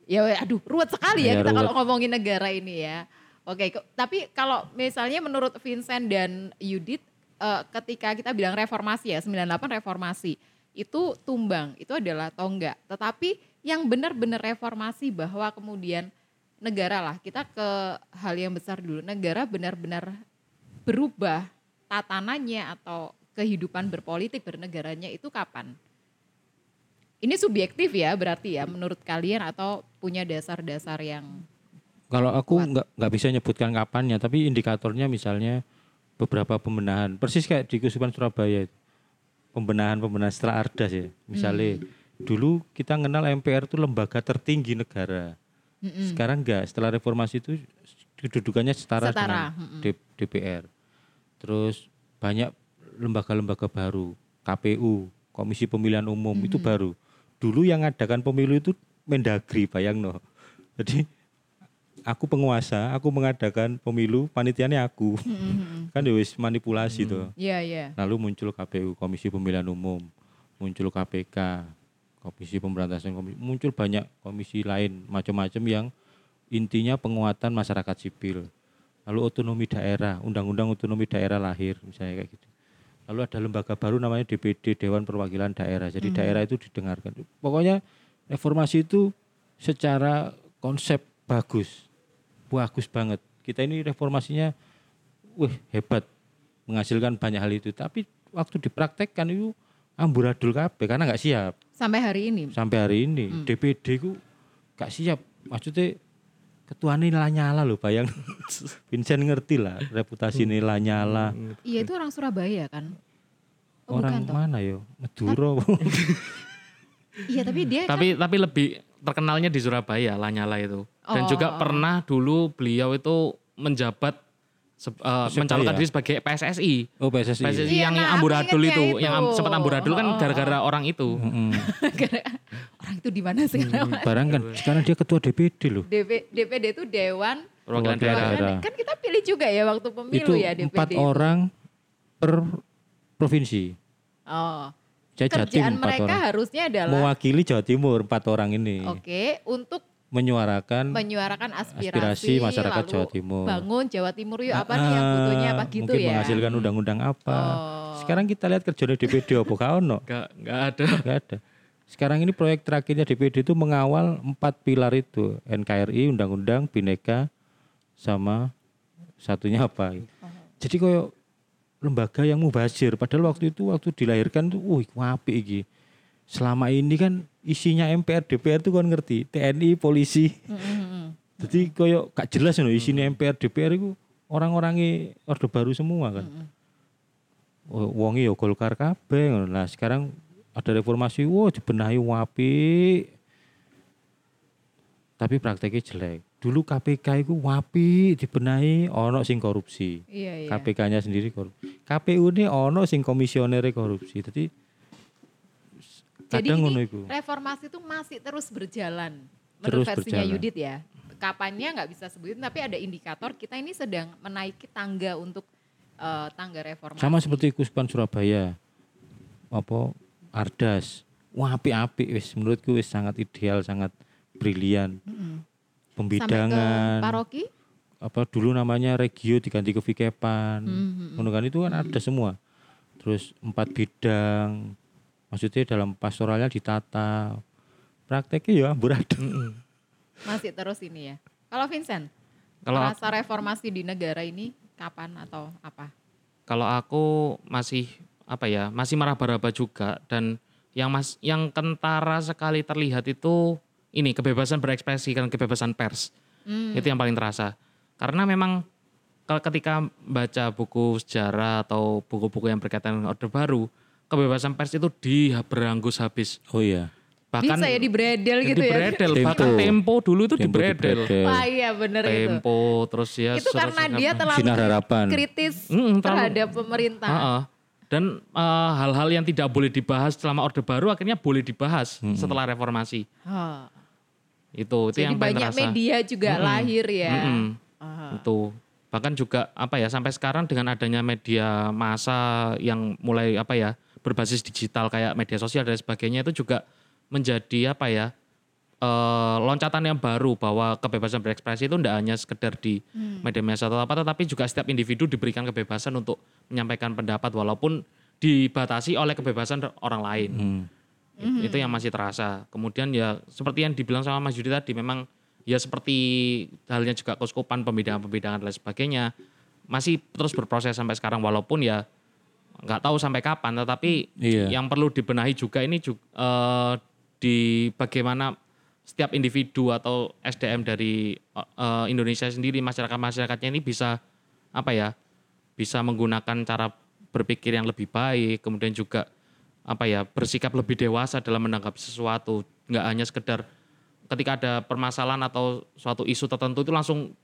Ya aduh ruwet sekali ya, Ya, kita ruwet. kalau ngomongin negara ini ya. Oke, ke- tapi kalau misalnya menurut Vincent dan Yudit eh, ketika kita bilang reformasi ya, 98 reformasi, itu tumbang, itu adalah tonggak. Tetapi yang benar-benar reformasi bahwa kemudian negara lah, kita ke hal yang besar dulu. Negara benar-benar berubah tatanannya atau kehidupan berpolitik bernegaranya itu kapan? Ini subjektif ya berarti ya menurut kalian atau punya dasar-dasar yang kalau aku nggak nggak bisa nyebutkan kapannya, tapi indikatornya misalnya beberapa pembenahan, persis kayak di Kusupan Surabaya itu. Pembenahan-pembenahan setelah Ardas ya. Misalnya Hmm. dulu kita kenal MPR itu lembaga tertinggi negara. Mm-mm. Sekarang enggak, setelah reformasi itu kedudukannya setara, Setara, dengan DPR. Terus banyak lembaga-lembaga baru, KPU, Komisi Pemilihan Umum itu baru. Dulu yang ngadakan pemilu itu Mendagri, bayang no. Jadi aku penguasa, aku mengadakan pemilu, panitianya aku. kan ya wis manipulasi tuh. Iya, iya. Lalu muncul KPU, Komisi Pemilihan Umum, muncul KPK, Komisi Pemberantasan Komisi, muncul banyak komisi lain macam-macam yang intinya penguatan masyarakat sipil. Lalu otonomi daerah, undang-undang otonomi daerah lahir misalnya kayak gitu. Lalu ada lembaga baru namanya DPD Dewan Perwakilan Daerah. Jadi daerah itu didengarkan. Pokoknya reformasi itu secara konsep bagus. Bagus banget. Kita ini reformasinya wih hebat menghasilkan banyak hal itu. Tapi waktu dipraktekkan itu amburadul kabeh karena nggak siap Sampai hari ini. sampai hari ini DPD ku gak siap maksudnya ketua ini Lanyala loh bayang <laughs> Vincent ngerti lah reputasi ini Lanyala Iya, itu orang Surabaya kan? Oh, orang bukan toh. mana yo Maduro <laughs> Iya, tapi dia kan Tapi tapi lebih terkenalnya di Surabaya Lanyala itu. Dan Oh, juga pernah dulu beliau itu menjabat se- eh, Persebaya. mencalonkan diri sebagai PSSI. oh PSSI PSSI Iya, yang nah, aku amburadul ingatnya itu, itu. yang sempat amburadul kan Oh, oh, gara-gara orang itu. Mm-mm. <laughs> orang itu di mana sekarang? barang kan sekarang dia ketua DPD loh DP, DPD itu Dewan Perwakilan daerah. Kan kita pilih juga ya waktu pemilu itu ya DPD. empat itu. orang per provinsi Oh. Jatim Kerjaan empat mereka orang harusnya adalah mewakili Jawa Timur empat orang ini oke untuk menyuarakan menyuarakan aspirasi, aspirasi masyarakat lalu Jawa Timur. Bangun Jawa Timur yuk apa nih yang butuhnya apa gitu mungkin ya. menghasilkan undang-undang apa. Oh. Sekarang kita lihat kerjanya DPD apa kau no? Enggak enggak ada. Enggak ada. Sekarang ini proyek terakhirnya DPD itu mengawal empat pilar itu, NKRI, undang-undang, bineka, sama satunya apa. Jadi koyo lembaga yang mubazir. Padahal waktu itu waktu dilahirkan tuh, wih wapi iki. Selama ini kan isinya MPR, DPR tuh kan ngerti, TNI, polisi. Jadi koyo gak jelas no isinya MPR, DPR itu orang-orangnya Orde Baru semua kan. Oh, wongi yo Golkar kabeh. Nah, sekarang ada reformasi, wow dibenahi wapi. Tapi prakteknya jelek. Dulu KPK itu wapi dibenahi ono sing korupsi. Iya iya. KPK-nya sendiri korupsi. KPU ini ono sing komisioner korupsi. Jadi Jadi kadang ini iku. reformasi itu masih terus berjalan. Terus Menurut versinya berjalan. Yudit ya. Kapannya nggak bisa sebutin tapi ada indikator kita ini sedang menaiki tangga untuk eh, tangga reformasi. Sama seperti Kuspan Surabaya. Apa Ardas. Wah api-api wis menurutku wis sangat ideal, sangat brilian. Sampai ke Pembidangan. paroki. apa dulu namanya regio diganti ke Vikepan. Mhm. Ngono kan itu kan ada semua. Terus empat bidang. Maksudnya dalam pastoralnya ditata. Prakteknya ya amburadul. Masih terus ini ya. Kalau Vincent, Kalau aku- merasa reformasi di negara ini kapan atau apa? Kalau aku masih apa ya, masih meraba-raba juga dan yang mas yang kentara sekali terlihat itu ini kebebasan berekspresi dan kebebasan pers. Hmm. Itu yang paling terasa. Karena memang kalau ketika baca buku sejarah atau buku-buku yang berkaitan dengan Orde Baru, kebebasan pers itu diberanggus habis. Oh iya. Bahkan Bisa ya di bredel gitu ya. dibredel, Tempo. bahkan Tempo dulu itu Tempo dibredel. dibredel. Wah iya bener itu. Tempo terus ya Itu karena dia terlalu Sinar harapan. kritis Mm, terlalu- terhadap pemerintah. Heeh. Dan eh, hal-hal yang tidak boleh dibahas selama Orde Baru akhirnya boleh dibahas setelah reformasi. Oh. Itu itu Jadi yang paling banyak terasa. media juga Mm-mm. lahir ya. Mm-mm. Ah. Itu bahkan juga apa ya sampai sekarang dengan adanya media massa yang mulai apa ya berbasis digital kayak media sosial dan sebagainya itu juga menjadi apa ya eh, loncatan yang baru bahwa kebebasan berekspresi itu tidak hanya sekedar di media massa atau apa tetapi juga setiap individu diberikan kebebasan untuk menyampaikan pendapat walaupun dibatasi oleh kebebasan orang lain. Hmm. It- Itu yang masih terasa. Kemudian ya seperti yang dibilang sama Mas Yudi tadi memang ya seperti halnya juga keuskupan pembidangan-pembidangan dan lain sebagainya masih terus berproses sampai sekarang walaupun ya nggak tahu sampai kapan tetapi Iya. yang perlu dibenahi juga ini juga eh, di bagaimana setiap individu atau SDM dari eh, Indonesia sendiri masyarakat-masyarakatnya ini bisa apa ya bisa menggunakan cara berpikir yang lebih baik kemudian juga apa ya bersikap lebih dewasa dalam menanggapi sesuatu. Nggak hanya sekedar ketika ada permasalahan atau suatu isu tertentu itu langsung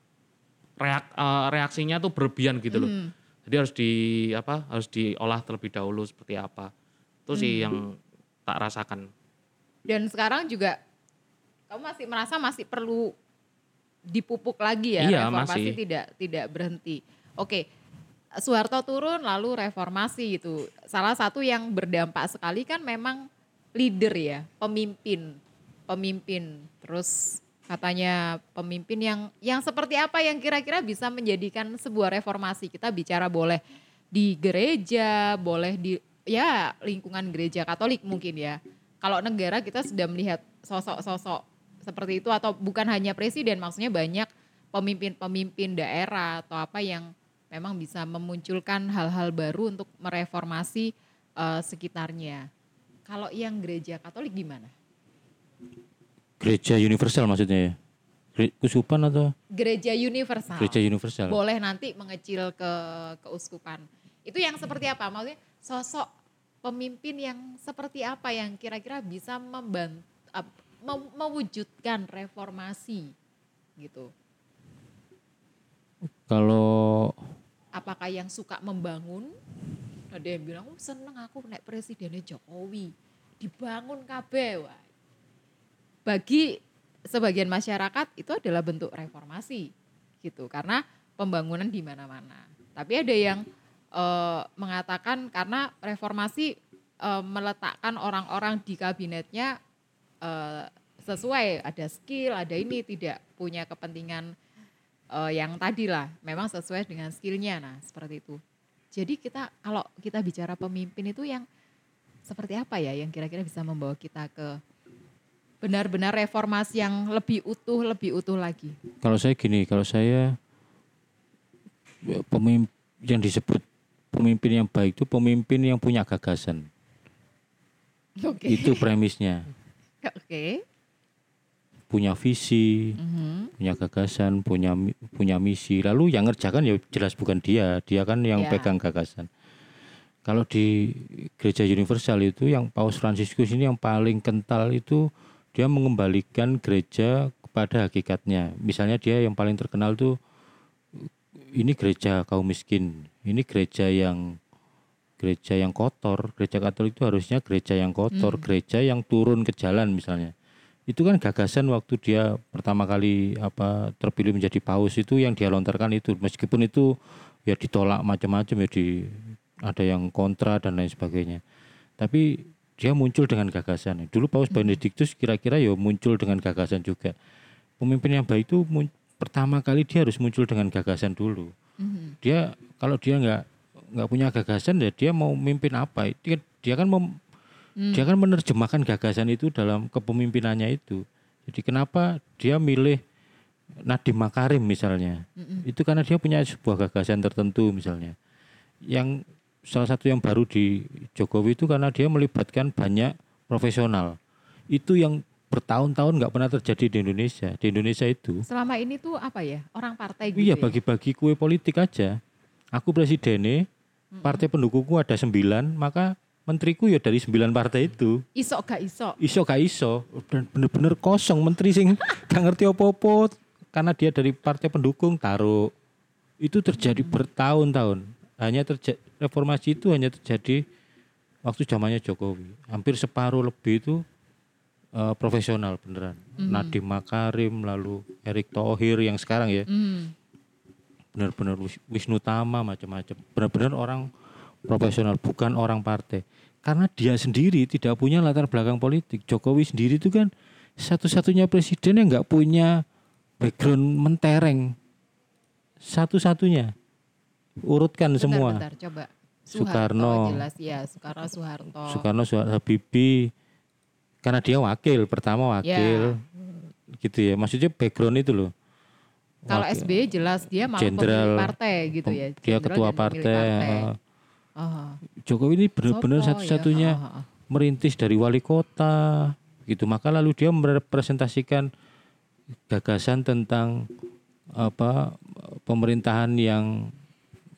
reak, eh, reaksinya tuh berlebihan gitu loh jadi harus di apa harus diolah terlebih dahulu seperti apa Itu sih yang tak rasakan. Dan sekarang juga kamu masih merasa masih perlu dipupuk lagi ya Iya, reformasi masih. tidak tidak berhenti. Oke. Soeharto turun lalu reformasi itu. Salah satu yang berdampak sekali kan memang leader ya, pemimpin. Pemimpin. Terus katanya pemimpin yang yang seperti apa yang kira-kira bisa menjadikan sebuah reformasi. Kita bicara boleh di gereja, boleh di ya lingkungan gereja Katolik mungkin ya. Kalau negara kita sudah melihat sosok-sosok seperti itu atau bukan hanya presiden, maksudnya banyak pemimpin-pemimpin daerah atau apa yang memang bisa memunculkan hal-hal baru untuk mereformasi eh, sekitarnya. Kalau yang gereja Katolik gimana? Gereja universal maksudnya ya. Kusupan atau Gereja universal. gereja universal? Boleh nanti mengecil ke keuskupan. Itu yang seperti apa? Maksudnya sosok pemimpin yang seperti apa yang kira-kira bisa membantu mewujudkan reformasi gitu. Kalau Apakah yang suka membangun? Ada yang bilang, oh, seneng aku naik presidennya Jokowi. Dibangun kabeh. Wah. Bagi sebagian masyarakat itu adalah bentuk reformasi gitu karena pembangunan di mana-mana. Tapi ada yang eh, mengatakan karena reformasi eh, meletakkan orang-orang di kabinetnya eh, sesuai ada skill, ada ini tidak punya kepentingan yang tadi lah, memang sesuai dengan skillnya, nah seperti itu. Jadi kita kalau kita bicara pemimpin itu yang seperti apa ya yang kira-kira bisa membawa kita ke benar-benar reformasi yang lebih utuh, lebih utuh lagi. kalau saya gini, kalau saya pemimpin yang disebut pemimpin yang baik itu pemimpin yang punya gagasan. Oke. Itu premisnya. Oke. Punya visi, Mhm. punya gagasan, punya punya misi. Lalu yang ngerjakan ya jelas bukan dia, dia kan yang Ya. pegang gagasan. Kalau di gereja universal itu yang Paus Fransiskus ini yang paling kental itu dia mengembalikan gereja kepada hakikatnya. Misalnya dia yang paling terkenal tuh ini gereja kaum miskin, ini gereja yang gereja yang kotor. Gereja Katolik itu harusnya gereja yang kotor, gereja yang turun ke jalan misalnya. Itu kan gagasan waktu dia pertama kali apa terpilih menjadi paus itu yang dia lontarkan itu meskipun itu ya ditolak macam-macam ya di ada yang kontra dan lain sebagainya. Tapi dia muncul dengan gagasan. Dulu Paus Benediktus kira-kira ya muncul dengan gagasan juga. Pemimpin yang baik itu pertama kali dia harus muncul dengan gagasan dulu. Mhm. Dia kalau dia nggak nggak punya gagasan ya dia mau mimpin apa? Dia, dia kan mem- Hmm. dia kan menerjemahkan gagasan itu dalam kepemimpinannya itu. Jadi kenapa dia milih Nadiem Makarim misalnya? Mm-mm. Itu karena dia punya sebuah gagasan tertentu misalnya. Yang salah satu yang baru di Jokowi itu karena dia melibatkan banyak profesional. Itu yang bertahun-tahun nggak pernah terjadi di Indonesia. Di Indonesia itu Selama ini tuh apa ya? Orang partai gitu Iya ya? bagi-bagi kue politik aja. Aku presidennya, partai pendukungku ada sembilan, maka menteriku ya dari sembilan partai itu. Isok gak isok. Iso gak iso, dan bener-bener kosong menteri sing <laughs> gak ngerti apa-apa karena dia dari partai pendukung taruh. Itu terjadi bertahun-tahun. Hanya terjadi reformasi itu hanya terjadi waktu zamannya Jokowi. Hampir separuh lebih itu eh, profesional beneran. Nadiem Makarim lalu Erick Thohir yang sekarang ya. Hmm. benar-benar Wis- Wisnu Tama macam-macam. Benar-benar orang profesional bukan orang partai. Karena dia sendiri tidak punya latar belakang politik. Jokowi sendiri itu kan satu-satunya presiden yang nggak punya background mentereng. Satu-satunya urutkan Bentar, semua bentar, coba. Soekarno. jelas ya, Soekarno Soeharto. Soekarno Soeharto Habibie karena dia wakil pertama wakil gitu ya maksudnya background itu loh Kalau. SBY jelas dia malah pemilik partai gitu ya. dia Jenderal ketua partai, eh, Oh. Jokowi ini benar-benar Sopo, satu-satunya ya. Oh, oh, oh. merintis dari wali kota gitu maka lalu dia merepresentasikan gagasan tentang apa pemerintahan yang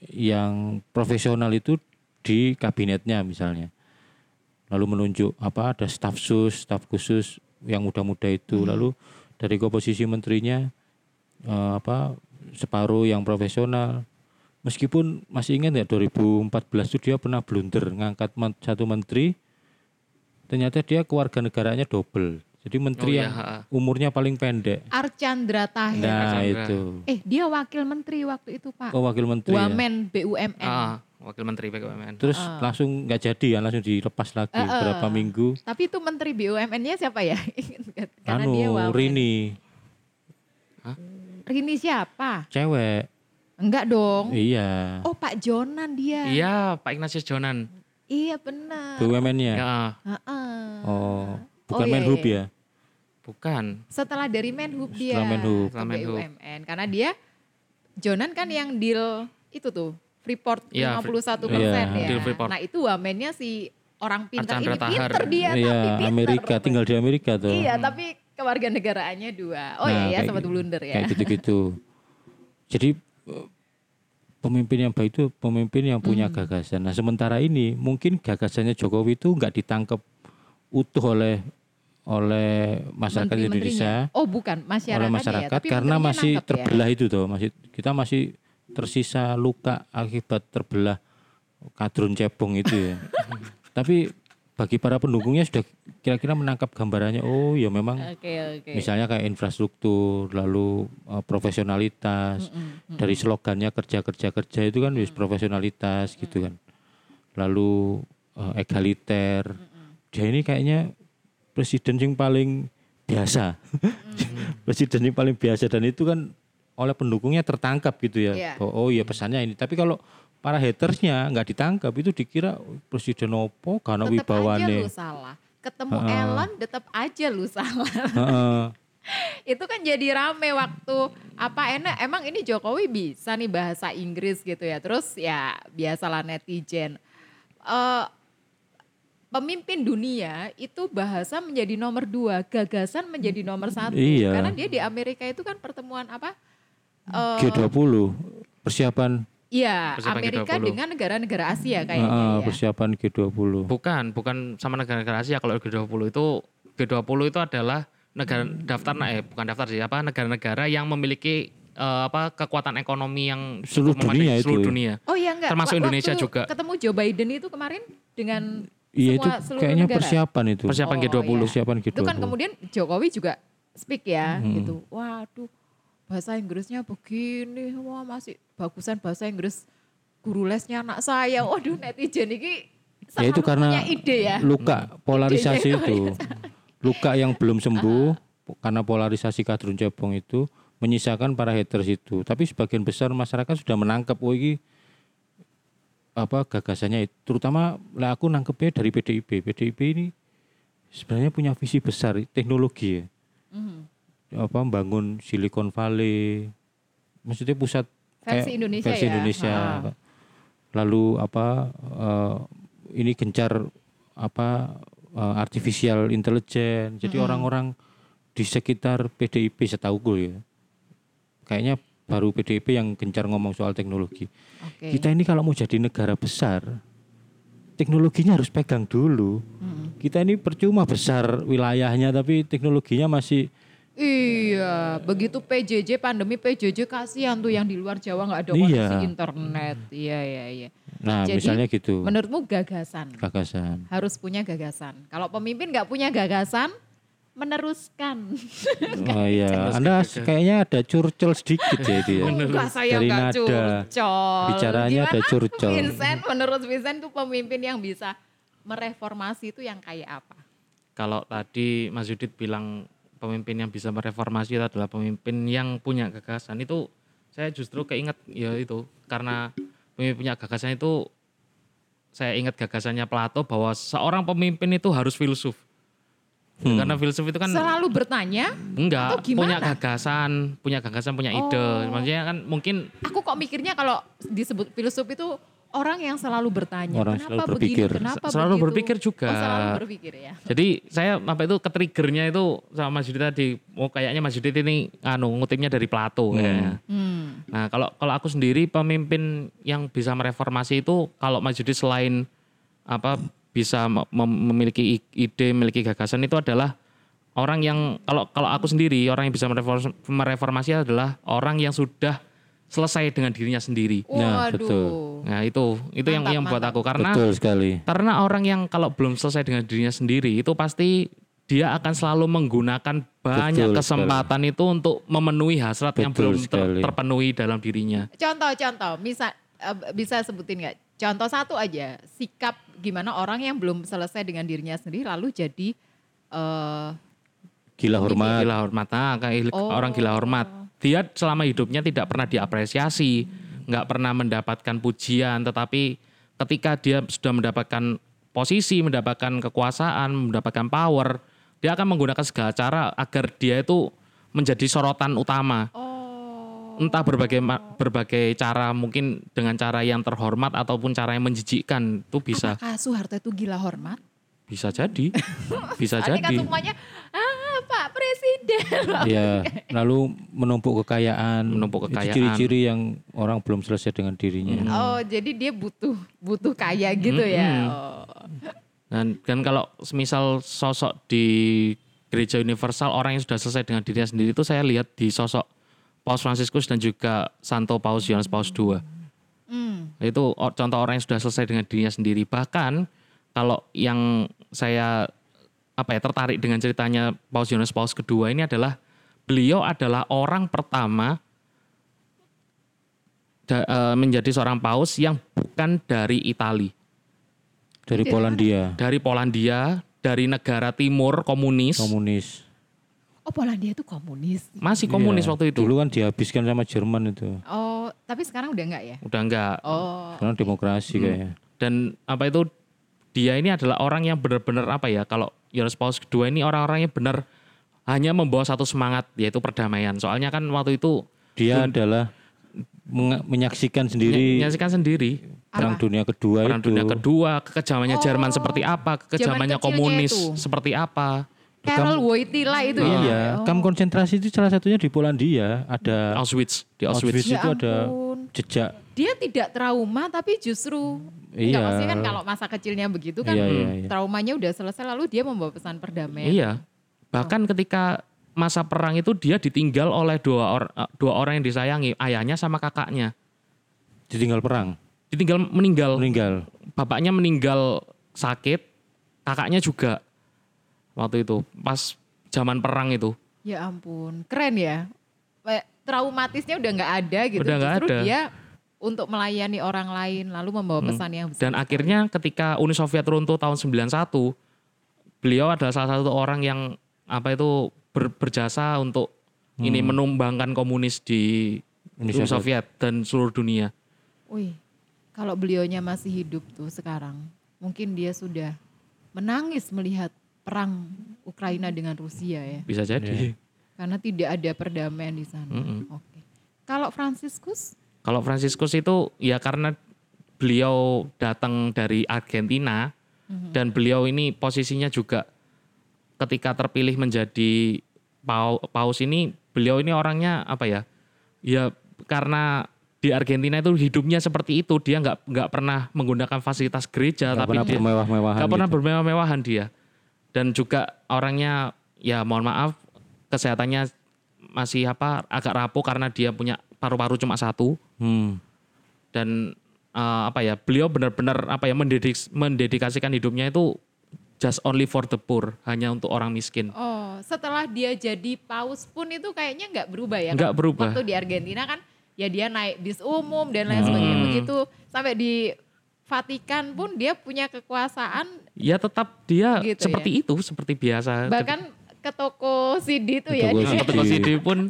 yang profesional itu di kabinetnya misalnya. Lalu menunjuk apa ada staf sus staf khusus yang muda-muda itu. Lalu dari komposisi menterinya eh, apa separuh yang profesional. Meskipun masih ingat ya 2014 itu dia pernah blunder ngangkat satu menteri ternyata dia keluarga negaranya double. Jadi menteri Oh, iya, yang ha-ha. umurnya paling pendek. Archandra Tahir. Nah Archandra. itu. Eh dia wakil menteri waktu itu Pak. Oh wakil menteri. ya. Wamen BUMN. Ah, wakil menteri BUMN. Terus langsung nggak jadi ya, langsung dilepas lagi Uh-uh. berapa minggu. Tapi itu menteri BUMN-nya siapa ya? <laughs> Karena anu dia Wamen. Rini, Rini siapa? cewek. Enggak dong. Iya. Oh Pak Jonan dia. Iya, Pak Ignatius Jonan. Iya benar. BUMN-nya. Ya, Heeh. Oh, bukan iya, Menhub iya. ya? bukan. Setelah dari Menhub dia Setelah Menhub. ke Setelah Menhub. BUMN karena dia Jonan kan yang deal itu tuh Freeport Iya, 51 Iya. persen ya. Deal Freeport. Nah itu wamennya si orang pintar Archandra ini Tahar. pinter dia Iya, tapi pinter. Amerika, tinggal di Amerika tuh. Iya tapi kewarganegaraannya dua. Oh Nah, iya ya sempat gitu- blunder ya. Kayak gitu-gitu. Jadi pemimpin yang baik itu pemimpin yang punya Hmm. gagasan. Nah sementara ini mungkin gagasannya Jokowi itu nggak ditangkap utuh oleh oleh masyarakat Menteri-menterinya. Indonesia, Oh bukan masyarakat oleh ya. masyarakat Tapi karena masih ya. terbelah itu tuh, masih kita masih tersisa luka akibat terbelah kadrun cebong itu ya. <laughs> Tapi bagi para pendukungnya sudah kira-kira menangkap gambarannya. Oh ya memang Oke oke. misalnya kayak infrastruktur lalu uh, profesionalitas dari slogannya kerja kerja kerja itu kan wis profesionalitas gitu kan lalu uh, egaliter dia ini kayaknya presiden yang paling biasa. <laughs> Presiden yang paling biasa. Dan itu kan oleh pendukungnya tertangkap gitu ya. Iya. oh, oh iya pesannya ini. Tapi kalau para hatersnya nggak ditangkap itu dikira "Oh, presiden opo karena tetap aja wibawane. lu salah. Ketemu Elon tetap aja lu salah. Heeh. <laughs> itu kan jadi rame waktu apa enak. Emang ini Jokowi bisa nih bahasa Inggris gitu ya. Terus ya biasalah netizen. Eh, pemimpin dunia itu bahasa menjadi nomor dua gagasan menjadi nomor satu Iya. karena dia di Amerika itu kan pertemuan apa Eh, G20 persiapan Iya Persiapan Amerika G20. dengan negara-negara Asia kayaknya uh, ya. persiapan G20. Bukan, bukan sama negara-negara Asia. Kalau G20 itu G20 itu adalah negara daftar eh bukan daftar sih, apa negara-negara yang memiliki eh, apa kekuatan ekonomi yang Seluruh dunia itu. seluruh dunia. Oh iya enggak. Termasuk Indonesia juga. Ketemu Joe Biden itu kemarin dengan Iya itu kayaknya negara. persiapan itu. Persiapan Oh, G20. iya. Persiapan G20. Itu kan kemudian Jokowi juga speak ya Hmm. gitu. Waduh bahasa Inggrisnya begini. Wah masih bagusan bahasa Inggris guru lesnya anak saya. Waduh netizen ini ya itu karena ide ya. luka polarisasi Ide-ide. itu. <laughs> Luka yang belum sembuh karena polarisasi kadrun cebong itu menyisakan para haters itu. Tapi sebagian besar masyarakat sudah menangkap oh ini apa gagasannya itu. Terutama lah aku nangkepnya dari PDIP. PDIP ini sebenarnya punya visi besar teknologi ya. Mhm. apa membangun Silicon Valley maksudnya pusat Versi kayak Indonesia versi ya. Indonesia. Ha. lalu apa eh, ini gencar apa eh, artificial intelligence jadi orang-orang di sekitar PDIP setahu gue ya kayaknya baru PDIP yang gencar ngomong soal teknologi Oke. kita ini kalau mau jadi negara besar teknologinya harus pegang dulu Mhm. kita ini percuma besar wilayahnya tapi teknologinya masih Iya, begitu PJJ pandemi PJJ kasihan tuh yang di luar Jawa nggak ada Iya. koneksi internet. Iya iya iya. nah Jadi, misalnya gitu Menurutmu gagasan gagasan harus punya gagasan. Kalau pemimpin nggak punya gagasan, meneruskan. <laughs> Oh iya, Anda kayaknya ada curcol sedikit ya itu ya. Enggak saya Dari nggak nada. curcol. Bicaranya ada curcol. Vincent, menurut Vincent tuh pemimpin yang bisa mereformasi itu yang kayak apa? Kalau tadi Mas Yudit bilang pemimpin yang bisa mereformasi itu adalah pemimpin yang punya gagasan itu saya justru keinget ya itu karena pemimpin punya gagasan itu saya ingat gagasannya Plato bahwa seorang pemimpin itu harus filsuf. Hmm. Karena filsuf itu kan Selalu bertanya, enggak atau gimana? punya gagasan, punya gagasan, punya ide. Oh. Maksudnya kan mungkin aku kok mikirnya kalau disebut filsuf itu orang yang selalu bertanya, Orang kenapa selalu begini, berpikir. kenapa Selalu begitu? berpikir juga. Oh, selalu berpikir ya. Jadi saya apa itu ketriggernya itu sama Mas Yudit tadi, oh kayaknya Mas Yudit ini anu ngutipnya dari Plato kayaknya. Hmm. Nah kalau kalau aku sendiri pemimpin yang bisa mereformasi itu kalau Mas Yudit selain apa bisa mem- mem- memiliki ide, memiliki gagasan itu adalah orang yang kalau kalau aku sendiri orang yang bisa mereformasi, mereformasi adalah orang yang sudah selesai dengan dirinya sendiri. Nah, Waduh. betul. Nah, itu itu yang Mantap, yang buat mantap. aku karena Betul sekali. karena orang yang kalau belum selesai dengan dirinya sendiri itu pasti dia akan selalu menggunakan banyak Betul kesempatan itu untuk memenuhi hasrat yang Betul belum ter- sekali. terpenuhi dalam dirinya. Contoh-contoh, bisa eh, bisa sebutin nggak? Contoh satu aja, sikap gimana orang yang belum selesai dengan dirinya sendiri lalu jadi eh Gila hormat. Gila hormat, nah, Oh. orang gila hormat. Dia selama hidupnya tidak pernah diapresiasi, nggak pernah mendapatkan pujian, tetapi ketika dia sudah mendapatkan posisi, mendapatkan kekuasaan, mendapatkan power, dia akan menggunakan segala cara agar dia itu menjadi sorotan utama. oh Entah berbagai berbagai cara, mungkin dengan cara yang terhormat ataupun cara yang menjijikkan itu bisa apakah Soeharto itu gila hormat? bisa jadi, bisa Soalnya kan jadi. semuanya ah Pak Presiden. <laughs> Ya, lalu menumpuk kekayaan. Menumpuk Itu kekayaan. ciri-ciri yang orang belum selesai dengan dirinya. Oh, jadi dia butuh butuh kaya gitu ya. Mm-mm. Oh. Dan kan kalau misal sosok di gereja universal orang yang sudah selesai dengan dirinya sendiri itu saya lihat di sosok Paus Fransiskus dan juga Santo Paus Yohanes Paus II. Hmm. Itu contoh orang yang sudah selesai dengan dirinya sendiri. Bahkan kalau yang saya apa ya tertarik dengan ceritanya Paus Yohanes Paus kedua ini adalah beliau adalah orang pertama da- eh, menjadi seorang paus yang bukan dari Italia Dari Polandia, dari Polandia, dari negara timur komunis, komunis. Oh, Polandia itu komunis. masih komunis Iya, waktu itu. Dulu kan dihabiskan sama Jerman itu. Oh, tapi sekarang udah enggak ya? Udah enggak. Oh. Sekarang demokrasi Hmm. kayaknya. Dan apa itu dia ini adalah orang yang benar-benar apa ya? Kalau Yohanes Paus kedua ini orang-orangnya benar hanya membawa satu semangat yaitu perdamaian. Soalnya kan waktu itu Dia adalah meng- menyaksikan sendiri menyaksikan sendiri Perang Apa? Dunia Kedua perang itu. dunia kedua, kekejamannya Oh. Jerman seperti apa, kekejamannya komunis itu. seperti apa. Carol Wojtyla itu ya. Iya, Oh. kamp konsentrasi itu salah satunya di Polandia. Ada Auschwitz di Auschwitz, Auschwitz. Ya itu ada ampun. jejak. Dia tidak trauma tapi justru Iya. Enggak, maksudnya kan kalau masa kecilnya begitu kan Iya, iya, iya. traumanya udah selesai lalu dia membawa pesan perdamaian. Iya. Bahkan ketika masa perang itu dia ditinggal oleh dua orang dua orang yang disayangi, ayahnya sama kakaknya. Ditinggal perang, Ditinggal meninggal. meninggal. Bapaknya meninggal sakit, kakaknya juga. Waktu itu pas zaman perang itu. Ya ampun, keren ya. Kayak Traumatisnya udah nggak ada gitu. Udah nggak ada. dia untuk melayani orang lain lalu membawa Hmm. pesan yang besar. Dan akhirnya ketika Uni Soviet runtuh tahun 91, beliau adalah salah satu orang yang apa itu ber- berjasa untuk ini menumbangkan komunis di Uni Uni Soviet dan seluruh dunia. Wih, kalau beliaunya masih hidup tuh sekarang, mungkin dia sudah menangis melihat perang Ukraina dengan Rusia ya. Bisa jadi. Karena tidak ada perdamaian di sana. Mm-mm. Oke. Kalau Franciscus, Kalau Franciscus itu ya karena beliau datang dari Argentina dan beliau ini posisinya juga ketika terpilih menjadi pau- paus ini beliau ini orangnya apa ya? Ya karena di Argentina itu hidupnya seperti itu dia nggak nggak pernah menggunakan fasilitas gereja Nggak tapi pernah dia bermewah-mewahan. nggak pernah gitu. bermewah-mewahan dia dan juga orangnya ya mohon maaf kesehatannya masih apa agak rapuh karena dia punya paru-paru cuma satu Hmm. dan eh, apa ya beliau benar-benar apa ya mendedik- mendedikasikan hidupnya itu just only for the poor hanya untuk orang miskin oh setelah dia jadi paus pun itu kayaknya nggak berubah ya? nggak berubah Waktu di Argentina kan ya dia naik bis umum dan lain sebagainya Hmm. begitu sampai di Vatikan pun dia punya kekuasaan ya tetap dia Gitu ya. seperti itu seperti biasa bahkan ke toko CD itu Ke ya. dia- Nah, toko CD pun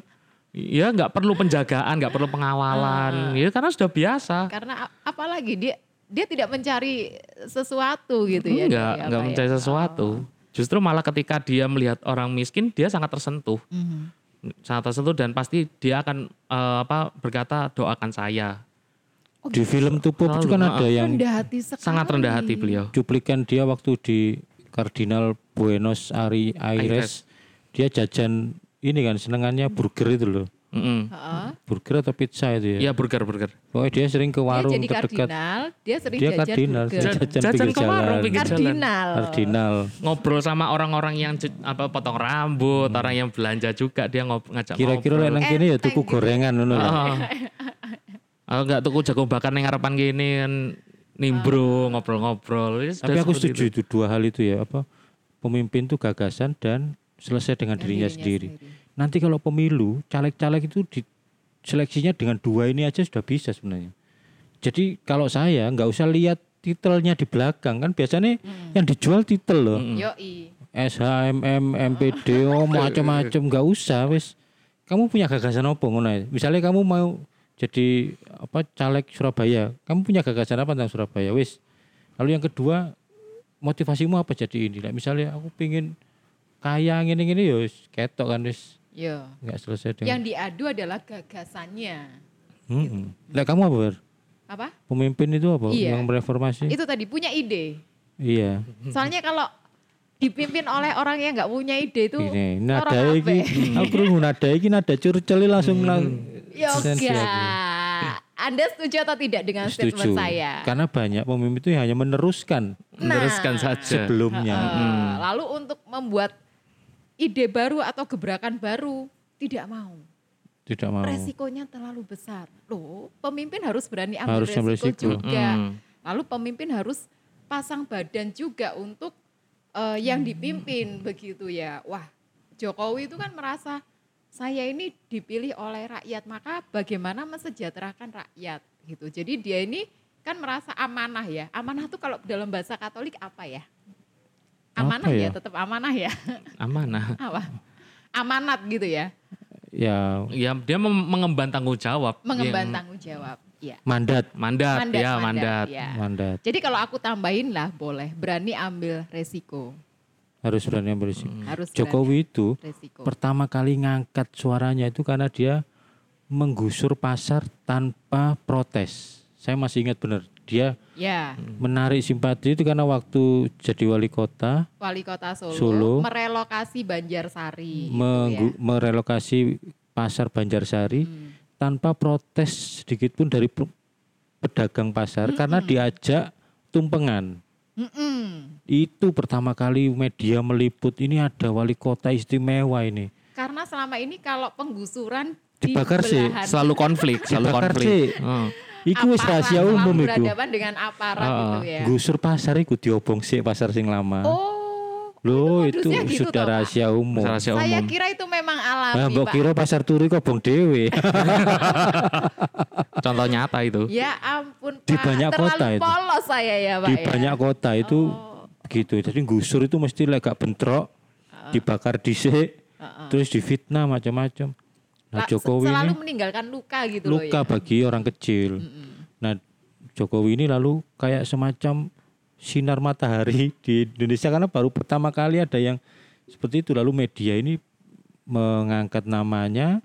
ya nggak perlu penjagaan nggak perlu pengawalan ya karena sudah biasa Karena apalagi dia dia tidak mencari sesuatu gitu ya. enggak dari enggak apa mencari ya. sesuatu justru malah ketika dia melihat orang miskin dia sangat tersentuh Oh. Mhm. sangat tersentuh dan pasti dia akan eh, apa berkata doakan saya Di film Tupo itu kan Selalu, ada yang rendah hati sekali. sangat rendah hati beliau cuplikan dia waktu di Kardinal Buenos Ari- Aires. Dia jajan ini kan senengannya burger itu loh. Mm-mm. Heeh. Burger atau pizza itu ya. Iya burger burger Pokoknya dia sering ke Dia warung jadi terdekat. kardinal, dia sering Dia jajan kardinal, burger. jajan Jajan pinggir ke warung, jalan. pinggir jalan. Kardinal. Kardinal. ngobrol sama orang-orang yang apa potong rambut, orang yang belanja juga dia ngob ngajak Kira-kira ngobrol. lek nang kene ya tuku gitu. gorengan ngono lho. <laughs> Aku nggak tuku jagung bakar yang harapan gini kan nimbrung ngobrol-ngobrol. Ya Tapi aku setuju itu dua hal itu ya apa pemimpin itu gagasan dan selesai dengan dirinya, sendiri. Nanti kalau pemilu caleg-caleg itu di, seleksinya dengan dua ini aja sudah bisa sebenarnya. Jadi kalau saya nggak usah lihat titelnya di belakang kan biasanya yang dijual titel loh. Yoi. SHMM, MPD, oh macam-macam nggak usah wes. Kamu punya gagasan apa ngono? Misalnya kamu mau jadi apa caleg Surabaya, kamu punya gagasan apa tentang Surabaya wes. Lalu yang kedua motivasimu apa jadi ini? Like, misalnya aku pingin kaya gini-gini ya wis ketok kan wis Yo. nggak selesai dengan. Yang diadu adalah gagasannya. Hmm. Lah kamu apa Ber? Apa? Pemimpin itu apa? Iya. Yang mereformasi? Itu tadi punya ide. Iya. Soalnya kalau dipimpin oleh orang yang nggak punya ide itu Ini orang nada iki. ya? Aku nada iki nada curceli langsung lang. Yoga. aku. Anda setuju atau tidak dengan Setuju. statement saya? Karena banyak pemimpin itu hanya meneruskan meneruskan saja. sebelumnya. Eh, Lalu untuk membuat ide baru atau gebrakan baru tidak mau. Tidak mau. Resikonya terlalu besar. Loh, pemimpin harus berani ambil Harus resiko, resiko. juga. Mm. Lalu pemimpin harus pasang badan juga untuk eh, yang dipimpin begitu ya. Wah, Jokowi itu kan merasa saya ini dipilih oleh rakyat, maka bagaimana mensejahterakan rakyat gitu. Jadi dia ini kan merasa amanah ya. Amanah tuh kalau dalam bahasa Katolik apa ya? Amanah Apa ya, ya? tetap amanah ya. Amanah. <laughs> apa? Amanat gitu ya. Ya Ya dia mengemban tanggung jawab. Mengemban Yang- tanggung jawab. Ya. mandat, mandat, ya mandat. ya. mandat. Jadi kalau aku tambahin lah boleh berani ambil resiko. Harus berani ambil risiko. Harus Jokowi itu berani resiko. pertama kali ngangkat suaranya itu karena dia menggusur pasar tanpa protes. Saya masih ingat benar. Dia Ya, menarik simpati itu karena waktu jadi wali kota wali kota Solo, Solo. merelokasi Banjarsari. gitu menggu- ya. merelokasi pasar Banjarsari Hmm. tanpa protes sedikit pun dari pe- pedagang pasar karena diajak tumpengan. Mm-mm. Itu pertama kali media meliput ini ada wali kota istimewa ini. Karena selama ini kalau penggusuran Dibakar di sih, Selalu konflik, selalu Dibakar konflik. sih. Oh. Iku wis rahasia umum iku. berhadapan dengan aparat Ah, gitu ya. Gusur pasar iku diobong sih pasar sing lama. Oh, Loh itu itu, gitu sudah toh, rahasia umum. Rahasia saya umum. kira itu memang Nah, alami, mbok Pak. kira pasar turi kok bong dewe. <laughs> Contoh nyata itu. Ya ampun, Pak. Di banyak Terlalu kota itu. polos saya ya, Pak Di ya. banyak kota itu Oh. Gitu. Jadi gusur itu mesti lega bentrok, dibakar dhisik, terus difitnah macam-macam. Nah, La- Jokowi selalu ini meninggalkan luka gitu loh luka ya. bagi orang kecil. Nah, Jokowi ini lalu kayak semacam sinar matahari <laughs> di Indonesia karena baru pertama kali ada yang seperti itu. Lalu media ini mengangkat namanya.